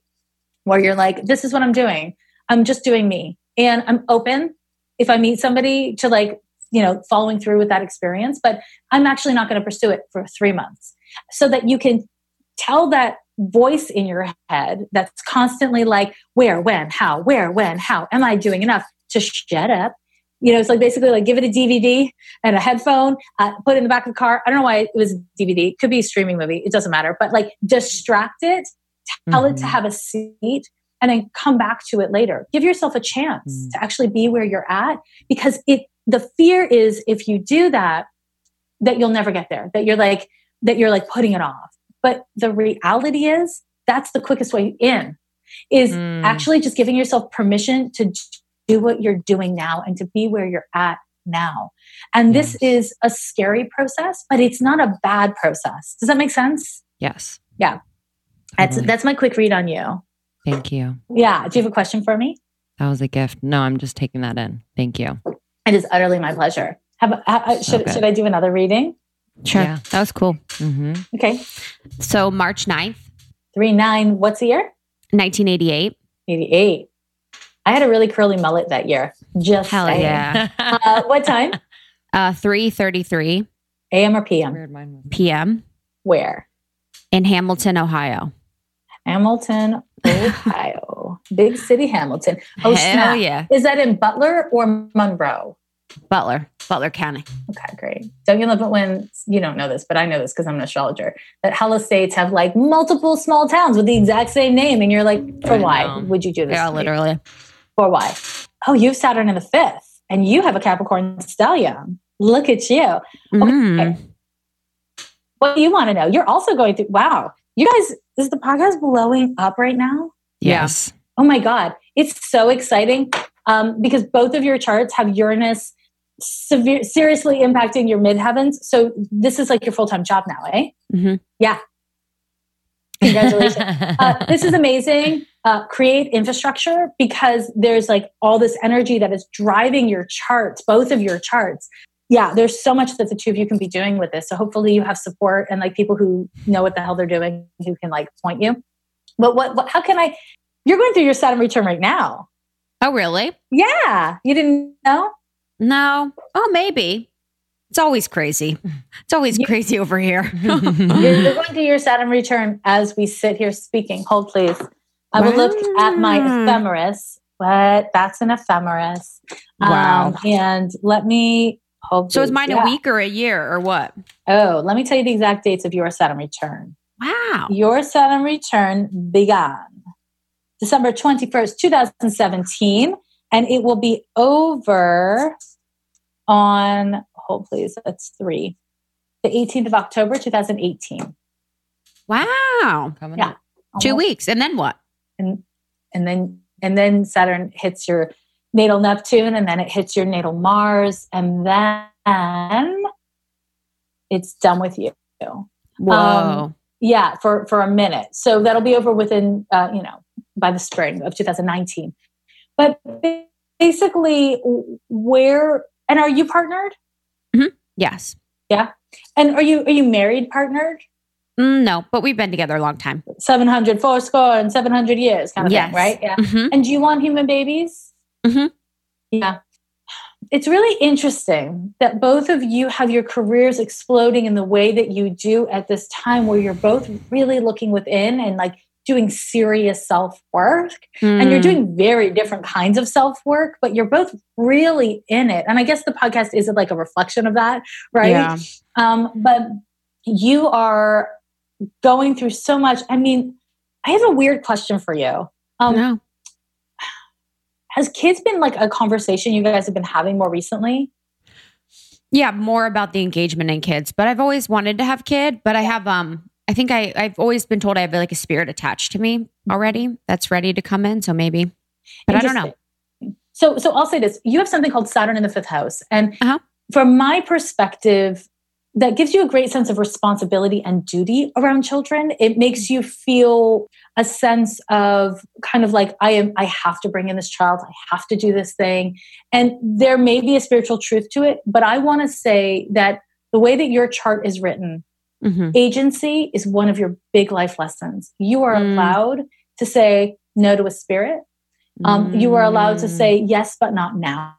Where you're like, this is what I'm doing. I'm just doing me. And I'm open if I meet somebody to like, you know, following through with that experience, but I'm actually not going to pursue it for three months so that you can tell that voice in your head that's constantly like, where, when, how, where, when, how, am I doing enough to shut up? You know, it's like basically like give it a DVD and a headphone, uh, put it in the back of the car. I don't know why it was DVD. It could be a streaming movie. It doesn't matter. But like distract it, tell mm-hmm. it to mm-hmm. have a seat, and then come back to it later. Give yourself a chance mm. to actually be where you're at because it the fear is if you do that, that you'll never get there. That you're like that you're like putting it off. But the reality is that's the quickest way in is mm. actually just giving yourself permission to do what you're doing now and to be where you're at now. And yes. this is a scary process, but it's not a bad process. Does that make sense? Yes. Yeah. That's that's my quick read on you. Thank you. Yeah. Do you have a question for me? That was a gift. No, I'm just taking that in. Thank you. It is utterly my pleasure. Have, have, should, should I do another reading? Sure. Yeah. That was cool. Mm-hmm. Okay. So March 9th. 3 9. What's the year? 1988. 88. I had a really curly mullet that year. Just Hell saying. yeah. uh, what time? Uh, 3.33. AM or PM? PM. Where? In Hamilton, Ohio. Hamilton, Ohio. Big city Hamilton. Oh, Hell snap. yeah. Is that in Butler or Monroe? Butler, Butler County. Okay, great. Don't you love it when you don't know this, but I know this because I'm an astrologer. That hell states have like multiple small towns with the exact same name, and you're like, for I why know. would you do this? Yeah, literally. For why? Oh, you have Saturn in the fifth, and you have a Capricorn stellium. Look at you. Mm. Okay. What do you want to know? You're also going through. Wow, you guys, is the podcast blowing up right now? Yes. Oh my god, it's so exciting um, because both of your charts have Uranus severe, seriously impacting your midheavens. So this is like your full time job now, eh? Mm-hmm. Yeah. Congratulations. uh, this is amazing. Uh, create infrastructure because there's like all this energy that is driving your charts, both of your charts. Yeah, there's so much that the two of you can be doing with this. So hopefully you have support and like people who know what the hell they're doing who can like point you. But what, what how can I? You're going through your Saturn return right now. Oh, really? Yeah. You didn't know? No. Oh, maybe. It's always crazy. It's always crazy over here. you're, you're, going to your Saturn return as we sit here speaking. Hold, please. I will wow. look at my ephemeris. What? That's an ephemeris. Wow. Um, and let me. Hold, so is mine yeah. a week or a year or what? Oh, let me tell you the exact dates of your Saturn return. Wow. Your Saturn return began December 21st, 2017 and it will be over on hold please that's three the 18th of october 2018 wow Coming yeah two weeks and then what and and then and then saturn hits your natal neptune and then it hits your natal mars and then it's done with you Whoa. Um, yeah for for a minute so that'll be over within uh, you know by the spring of 2019 but basically, where and are you partnered? Mm-hmm. Yes. Yeah. And are you are you married partnered? Mm, no, but we've been together a long time. 700, four score and 700 years kind of yes. thing, right? Yeah. Mm-hmm. And do you want human babies? Mm-hmm. Yeah. It's really interesting that both of you have your careers exploding in the way that you do at this time where you're both really looking within and like doing serious self work mm. and you're hmm. doing very different kinds of self work, but you're both really in it. And I guess the podcast is like a reflection of that, right? Yeah. Um, but you are going through so much. I mean, I have a weird question for you. Um, no. Has kids been like a conversation you guys have been having more recently? Yeah, more about the engagement in kids. But I've always wanted to have kid, but I have um I think I I've always been told I have like a spirit attached to me already that's ready to come in. So maybe, but I don't know. So, so I'll say this: you have something called Saturn in the fifth house, and Uh-huh. from my perspective, that gives you a great sense of responsibility and duty around children. It makes you feel a sense of kind of like I am. I have to bring in this child. I have to do this thing, and there may be a spiritual truth to it. But I want to say that the way that your chart is written, Mhm. agency is one of your big life lessons. You are Mm. allowed to say no to a spirit. Um, You are allowed to Mm. say yes, but not now.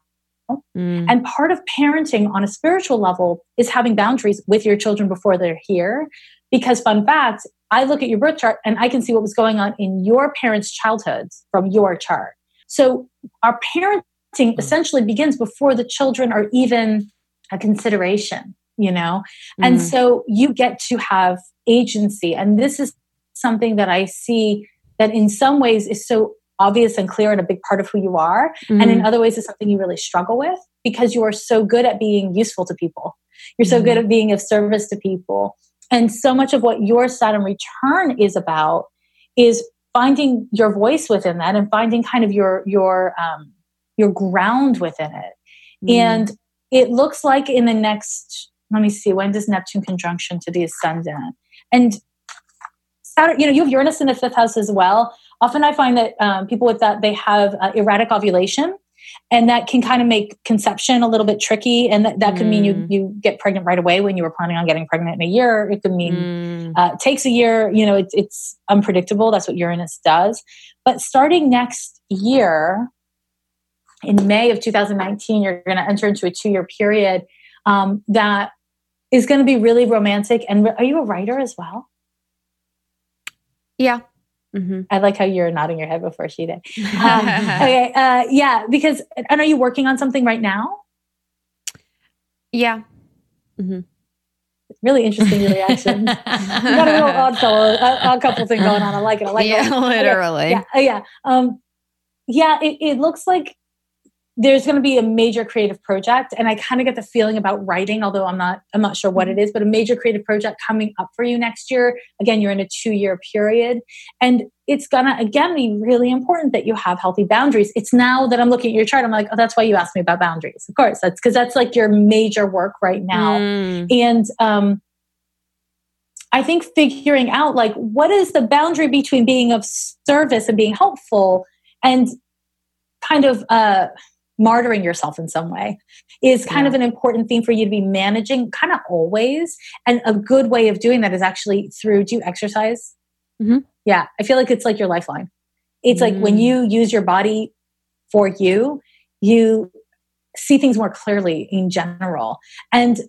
Mm. And part of parenting on a spiritual level is having boundaries with your children before they're here. Because, fun fact, I look at your birth chart and I can see what was going on in your parents' childhoods from your chart. So, our parenting essentially begins before the children are even a consideration, you know? And Mm. so, you get to have agency. And this is something that I see that in some ways is so obvious and clear and a big part of who you are and in Mhm. other ways it's something you really struggle with because you are so good at being useful to people you're so good at being of service to people and so much of what your saturn return is about is finding your voice within that and finding kind of your your um your ground within it Mm. and it looks like in the next let me see when does neptune conjunction to the ascendant and Saturn, you know, you have Uranus in the fifth house as well. Often I find that um, people with that, they have uh, erratic ovulation and that can kind of make conception a little bit tricky. And that, that could mean you, Mm. you get pregnant right away when you were planning on getting pregnant in a year. It could mean Mm. uh, it takes a year, you know, it, it's unpredictable. That's what Uranus does. But starting next year, in May of 2019, you're going to enter into a two year period um, that is going to be really romantic. And are you a writer as well? yeah. Mhm. I like how you're nodding your head before she did. Um, okay, uh, yeah, because and are you working on something right now? yeah. Really interesting your reaction. you got a little odd fellow, odd couple thing going on. I like it. I like it. yeah, it. literally. Yeah, uh, yeah, um, yeah. It, it looks like there's going to be a major creative project, and I kind of get the feeling about writing, although I'm not, I'm not sure what it is, but a major creative project coming up for you next year. Again, you're in a two year period, and it's gonna again be really important that you have healthy boundaries. It's now that I'm looking at your chart, I'm like, oh, that's why you asked me about boundaries. Of course, that's because that's like your major work right now. Mm. And um, I think figuring out like what is the boundary between being of service and being helpful and kind of uh, martyring yourself in some way is kind Yeah. of an important theme for you to be managing kind of always. And a good way of doing that is actually through do you exercise? Mhm. Yeah, I feel like it's like your lifeline. It's like when Mm. you use your body for you, you see things more clearly in general. And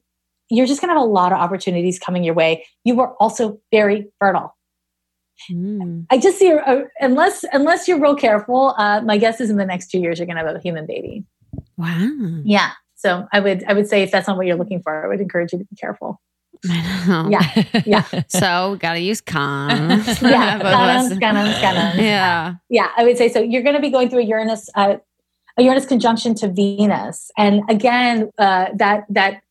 you're just going to have a lot of opportunities coming your way. You are also very fertile. Mm. I just see, a, unless unless you're real careful, uh, my guess is in the next two years you're going to have a human baby. Wow. Yeah. So I would I would say if that's not what you're looking for, I would encourage you to be careful. I know. Yeah. Yeah. So gotta use condoms. Yeah. Condoms, condoms, condoms. Yeah. Yeah, I would say so. You're going to be going through a Uranus, uh, a Uranus conjunction to Venus, and again, uh, that that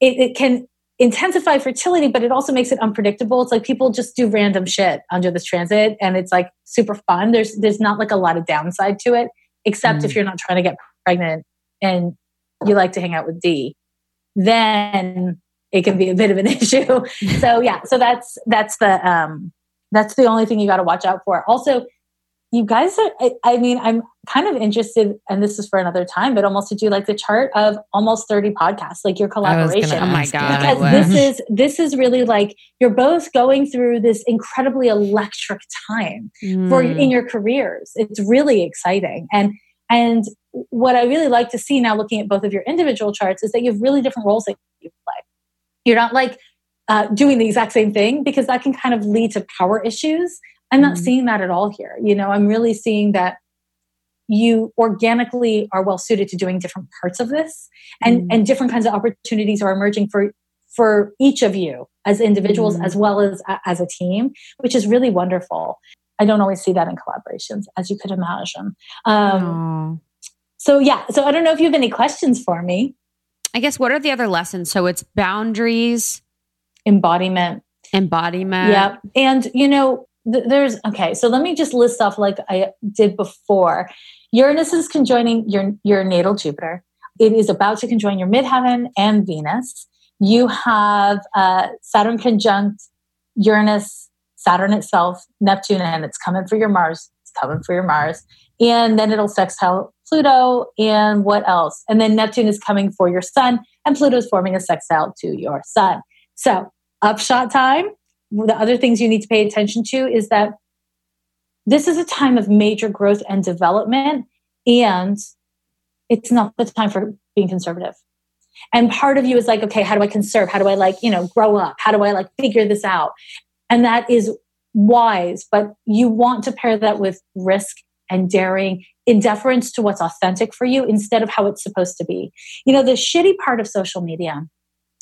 it, it can intensify fertility, but it also makes it unpredictable. It's like people just do random shit under this transit, and it's like super fun. There's there's not like a lot of downside to it, except Mm. if you're not trying to get pregnant and you like to hang out with D, then it can be a bit of an issue. so yeah, so that's that's the um that's the only thing you got to watch out for. Also, you guys are I, I mean i'm kind of interested and this is for another time but almost to do like the chart of almost 30 podcasts like your I was collaboration. gonna Oh my God, because this is this is really like you're both going through this incredibly electric time for Mm. in your careers. It's really exciting. And and what i really like to see now looking at both of your individual charts is that you have really different roles that you play. You're not like uh, doing the exact same thing because that can kind of lead to power issues i'm not Mhm. seeing that at all here you know i'm really seeing that you organically are well suited to doing different parts of this and Mm. and different kinds of opportunities are emerging for for each of you as individuals Mm. as well as as a team which is really wonderful i don't always see that in collaborations as you could imagine um, Oh. so yeah so i don't know if you have any questions for me I guess what are the other lessons? So it's boundaries. embodiment embodiment. Yeah. And, you know, th- there's, okay, so let me just list off like I did before. Uranus is conjoining your, your natal Jupiter. It is about to conjoin your midheaven and Venus. You have uh, Saturn conjunct Uranus, Saturn itself, Neptune, and it's coming for your Mars. It's coming for your Mars. And then it'll sextile Pluto. And what else? And then Neptune is coming for your Sun, and Pluto is forming a sextile to your Sun. So, upshot time. The other things you need to pay attention to is that this is a time of major growth and development, and it's not the time for being conservative. And part of you is like, okay, how do I conserve? How do I like, you know, grow up? How do I like figure this out? And that is wise, but you want to pair that with risk and daring in deference to what's authentic for you instead of how it's supposed to be. You know, the shitty part of social media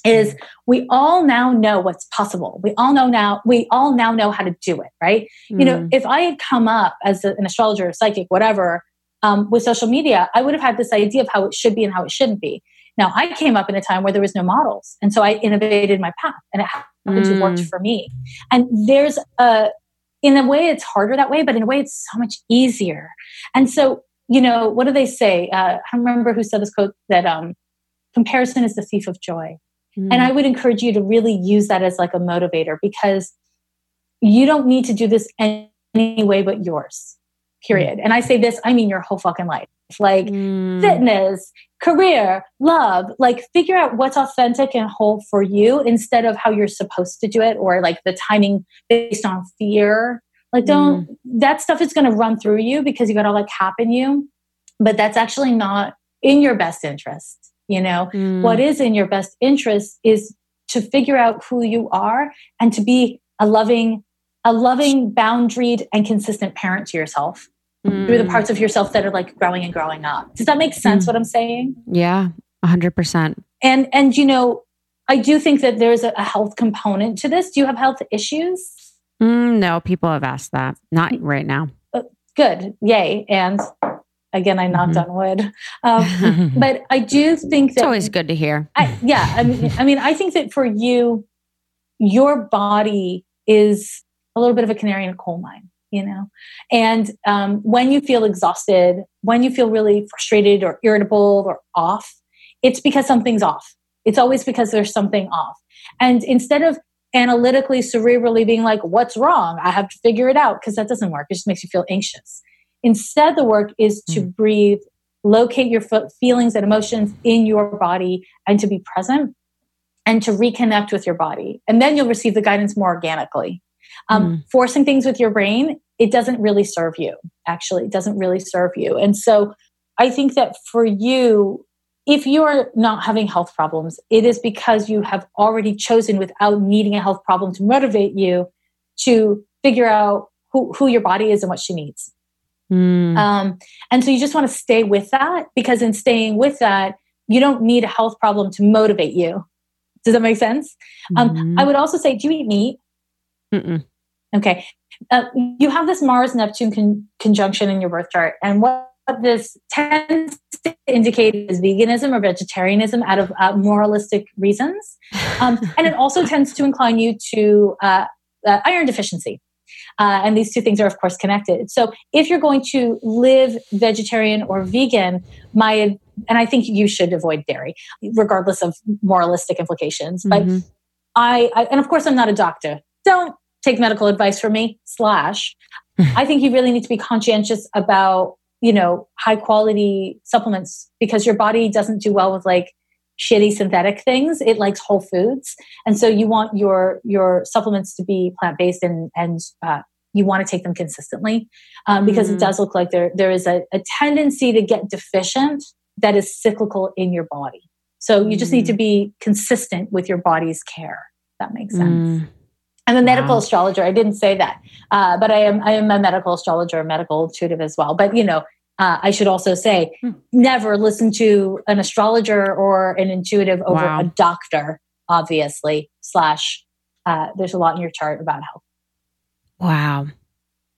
is we all now know what's possible. We all know now, we all now know how to do it, right? Mm. You know, mm. if I had come up as an astrologer, psychic, whatever, um, with social media, I would have had this idea of how it should be and how it shouldn't be. Now, I came up in a time where there was no models. And so I innovated my path and it happened mm. to work for me. And there's a, in a way, it's harder that way, but in a way, it's so much easier. And so, you know, what do they say? Uh, I remember who said this quote that um, comparison is the thief of joy. Mm. And I would encourage you to really use that as like a motivator because you don't need to do this any way but yours, period. And I say this, I mean your whole fucking life. Like mm. fitness, career, love, like figure out what's authentic and whole for you instead of how you're supposed to do it or like the timing based on fear. Like don't mm. that stuff is gonna run through you because you got all that cap in you, but that's actually not in your best interest you know? Mm. what is in your best interest is to figure out who you are and to be a loving a loving boundaried and consistent parent to yourself mm. through the mm. parts of yourself that are like growing and growing up. Does that make sense mm. what i'm saying? Yeah 100% and and you know i do think that there's a, a health component to this. Do you have health issues? Mm, no people have asked that. Not right now. Uh, good. Yay. And Again, I knocked mm-hmm. on wood. Um, but I do think that it's always good to hear. I, yeah, I mean, I mean, I think that for you, your body is a little bit of a canary in a coal mine, you know. And um, when you feel exhausted, when you feel really frustrated or irritable or off, it's because something's off. It's always because there's something off. And instead of analytically, cerebrally being like, what's wrong? I have to figure it out because that doesn't work. It just makes you feel anxious. Instead, the work is to mm. breathe, locate your feelings and emotions in your body, and to be present and to reconnect with your body. And then you'll receive the guidance more organically. Um, mm. Forcing things with your brain, it doesn't really serve you, actually. It doesn't really serve you. And so I think that for you, if you're not having health problems, it is because you have already chosen without needing a health problem to motivate you to figure out who, who your body is and what she needs. Mm. Um, and so you just want to stay with that because in staying with that, you don't need a health problem to motivate you. Does that make sense? Um, mm-hmm. I would also say, do you eat meat? Mm-mm. Okay. Uh, you have this Mars Neptune con- conjunction in your birth chart. And what this tends to indicate is veganism or vegetarianism out of uh, moralistic reasons. Um, and it also tends to incline you to uh, uh iron deficiency. Uh, and these two things are, of course, connected. So if you're going to live vegetarian or vegan, my and I think you should avoid dairy, regardless of moralistic implications. But mm-hmm. I, I, and of course, I'm not a doctor. Don't take medical advice from me. Slash, I think you really need to be conscientious about you know high quality supplements because your body doesn't do well with like shitty synthetic things it likes whole foods and so you want your your supplements to be plant-based and and uh, you want to take them consistently um, because mm. it does look like there there is a, a, tendency to get deficient that is cyclical in your body so you just need to mm. be consistent with your body's care that makes sense mm. I'm a medical wow. astrologer. I didn't say that, uh, but I am I am a medical astrologer, medical intuitive as well. But you know, uh, I should also say, hmm. never listen to an astrologer or an intuitive over wow. a doctor, obviously, slash, uh, there's a lot in your chart about health. Wow.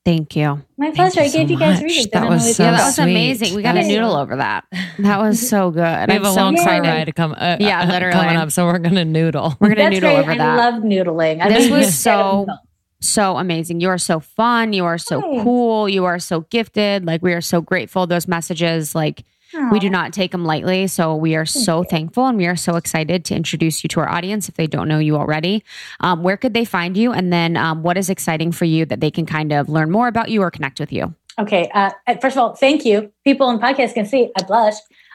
Thank you. My pleasure. you I gave so you guys much. readings. That was so yeah, that was sweet. amazing. We got That a was- noodle over that. That was so good. We have I'm a so long car excited. ride come, uh, Yeah, literally. coming up, so we're gonna noodle. We're gonna That's noodle great. over I that. I love noodling. I This was so- said it. So amazing. You are so fun. You are so Thanks. cool. You are so gifted. Like we are so grateful. Those messages, like we do not take them lightly. So we are so thankful and we are so excited to introduce you to our audience if they don't know you already. Um, where could they find you? And then um, what is exciting for you that they can kind of learn more about you or connect with you? Okay. Uh, first of all, thank you. People in podcast can see I blush.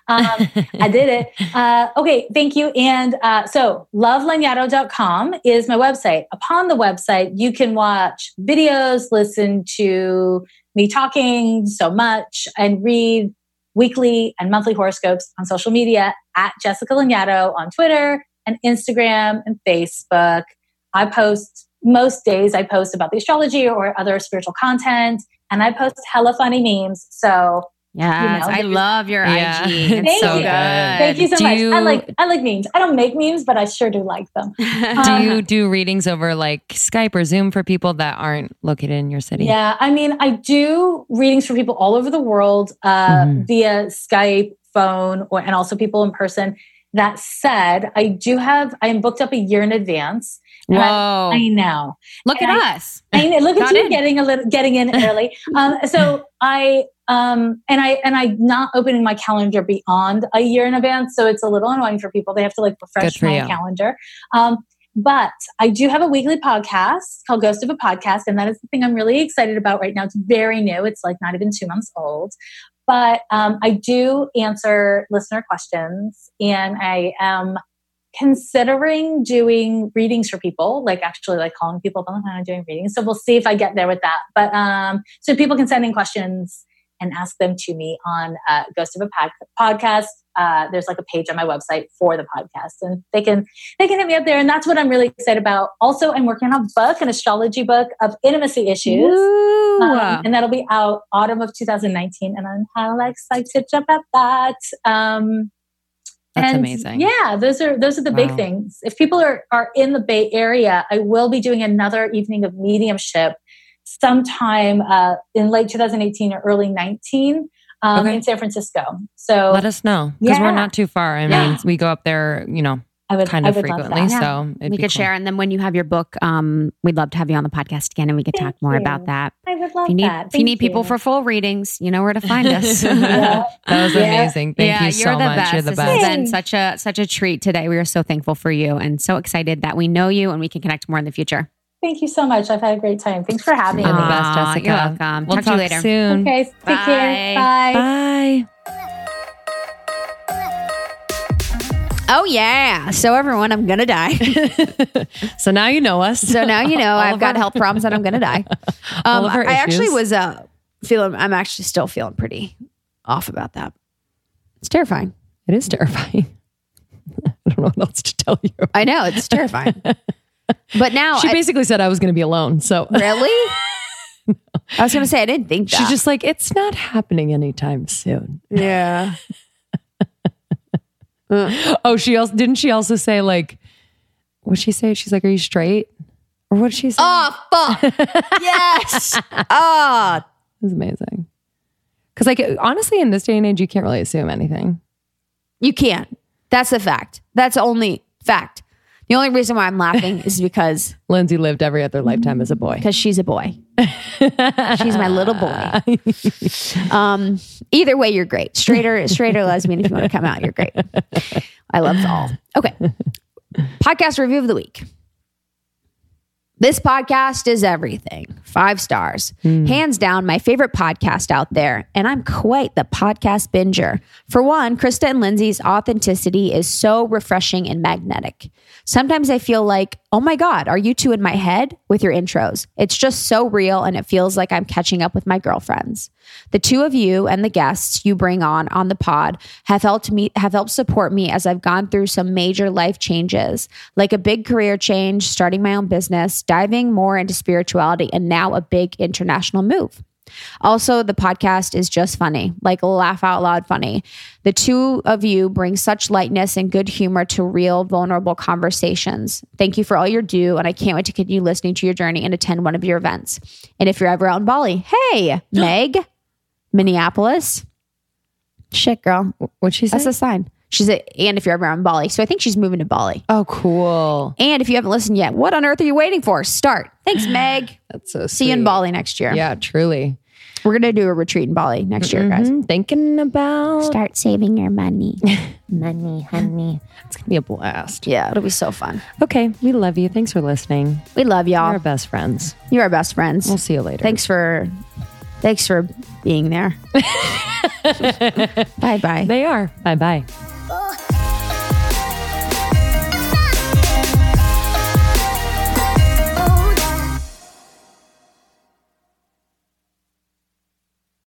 Um, I did it. Uh, okay. Thank you. And uh, so lovelanyadoo.com is my website. Upon the website, you can watch videos, listen to me talking so much, and read weekly and monthly horoscopes on social media at Jessica Lanyadoo on Twitter and Instagram and Facebook. I post most days, I post about the astrology or other spiritual content, and I post hella funny memes. So Yes, know, I love your Yeah. IG. It's Thank so you. good. thank you so Do much. I like I like memes. I don't make memes, but I sure do like them. do you do readings over like Skype or Zoom for people that aren't located in your city? Yeah, I mean, I do readings for people all over the world uh, Mhm. via Skype, phone, or and also people in person. That said, I do have I am booked up a year in advance. And I- I know. Look at and us. I know, look at you in. getting a little getting in early. Um, so I um and I and I'm not opening my calendar beyond a year in advance, so it's a little annoying for people. They have to like refresh my you. calendar. Um, but I do have a weekly podcast called Ghost of a Podcast, and that is the thing I'm really excited about right now. It's very new; it's like not even two months old. But um, I do answer listener questions, and I am considering doing readings for people, like actually like calling people up on the phone and doing readings. So we'll see if I get there with that. But um, so people can send in questions and ask them to me on uh, Ghost of a Pod- Podcast. Uh, there's like a page on my website for the podcast, and they can they can hit me up there. And that's what I'm really excited about. Also, I'm working on a book, an astrology book of intimacy issues. Um, and that'll be out autumn of 2019, and I'm hella excited about that. Um, That's and amazing. Yeah, those are those are the big things. If people are are in the Bay Area, I will be doing another evening of mediumship sometime uh, in late 2018 or early 19 um, Okay. in San Francisco. So Let us know because Yeah. we're not too far. I Yeah. mean, we go up there, you know, I would kind I of would frequently. that. So it'd we be could cool. share. And then when you have your book, um, we'd love to have you on the podcast again and we could Thank talk more you. about that. I would love If you need, that. if you need Thank people you. for full readings, you know where to find us. Yeah. That was Yeah. amazing. Thank yeah, you so are the much. best. You're the this best. has been such a such a treat today. We are so thankful for you and so excited that we know you and we can connect more in the future. Thank you so much. I've had a great time. Thanks for having You're the me. best, Jessica. you're welcome. We'll Talk to you later. soon. Okay, take Bye. care. Bye. Bye. Oh yeah. So everyone, I'm gonna die. So now you know us. So now you know All I've got our- health problems and I'm gonna die. All Um, of our I actually was uh, feeling. I'm actually still feeling pretty off about that. It's terrifying. It is terrifying. I don't know what else to tell you. I know it's terrifying. But now, She I- basically said I was going to be alone. So really, I was gonna say I didn't think that. she's just like, it's not happening anytime soon. yeah. Oh, she also didn't she also say like, what'd she say? She's like, are you straight? Or what did she say? Oh fuck! yes. Oh, It was amazing. Because like honestly, in this day and age, you can't really assume anything. you can't. That's a fact. That's only fact. The only reason why I'm laughing is because Lindsey lived every other lifetime as a boy. because she's a boy. she's my little boy. Um, either way, you're great. Straight or straight or lesbian, if you want to come out, you're great. I love all. Okay. Podcast review of the week. This podcast is everything. Five stars. Hmm. Hands down, my favorite podcast out there. And I'm quite the podcast binger. For one, Krista and Lindsey's authenticity is so refreshing and magnetic. Sometimes I feel like, oh my God, are you two in my head with your intros? It's just so real and it feels like I'm catching up with my girlfriends. The two of you and the guests you bring on on the pod have helped me have helped support me as I've gone through some major life changes, like a big career change, starting my own business, diving more into spirituality, and now a big international move. Also, the podcast is just funny, like laugh out loud funny. The two of you bring such lightness and good humor to real, vulnerable conversations. Thank you for all you do, and I can't wait to continue listening to your journey and attend one of your events. And if you're ever out in Bali, hey, Meg, Minneapolis. Shit, girl. What'd she say? That's a sign. She said, and if you're ever on Bali. So I think she's moving to Bali. oh, cool. And if you haven't listened yet, what on earth are you waiting for? Start. Thanks, Meg. That's so See you in sweet. Bali next year. Yeah, truly. We're going to do a retreat in Bali next year, guys. Mhm. Thinking about Start saving your money. money, honey. It's gonna be a blast. yeah, it'll be so fun. Okay, we love you. Thanks for listening. We love You're y'all. our best friends. You're our best friends. We'll see you later. Thanks for thanks for being there. bye bye. They are. Bye bye.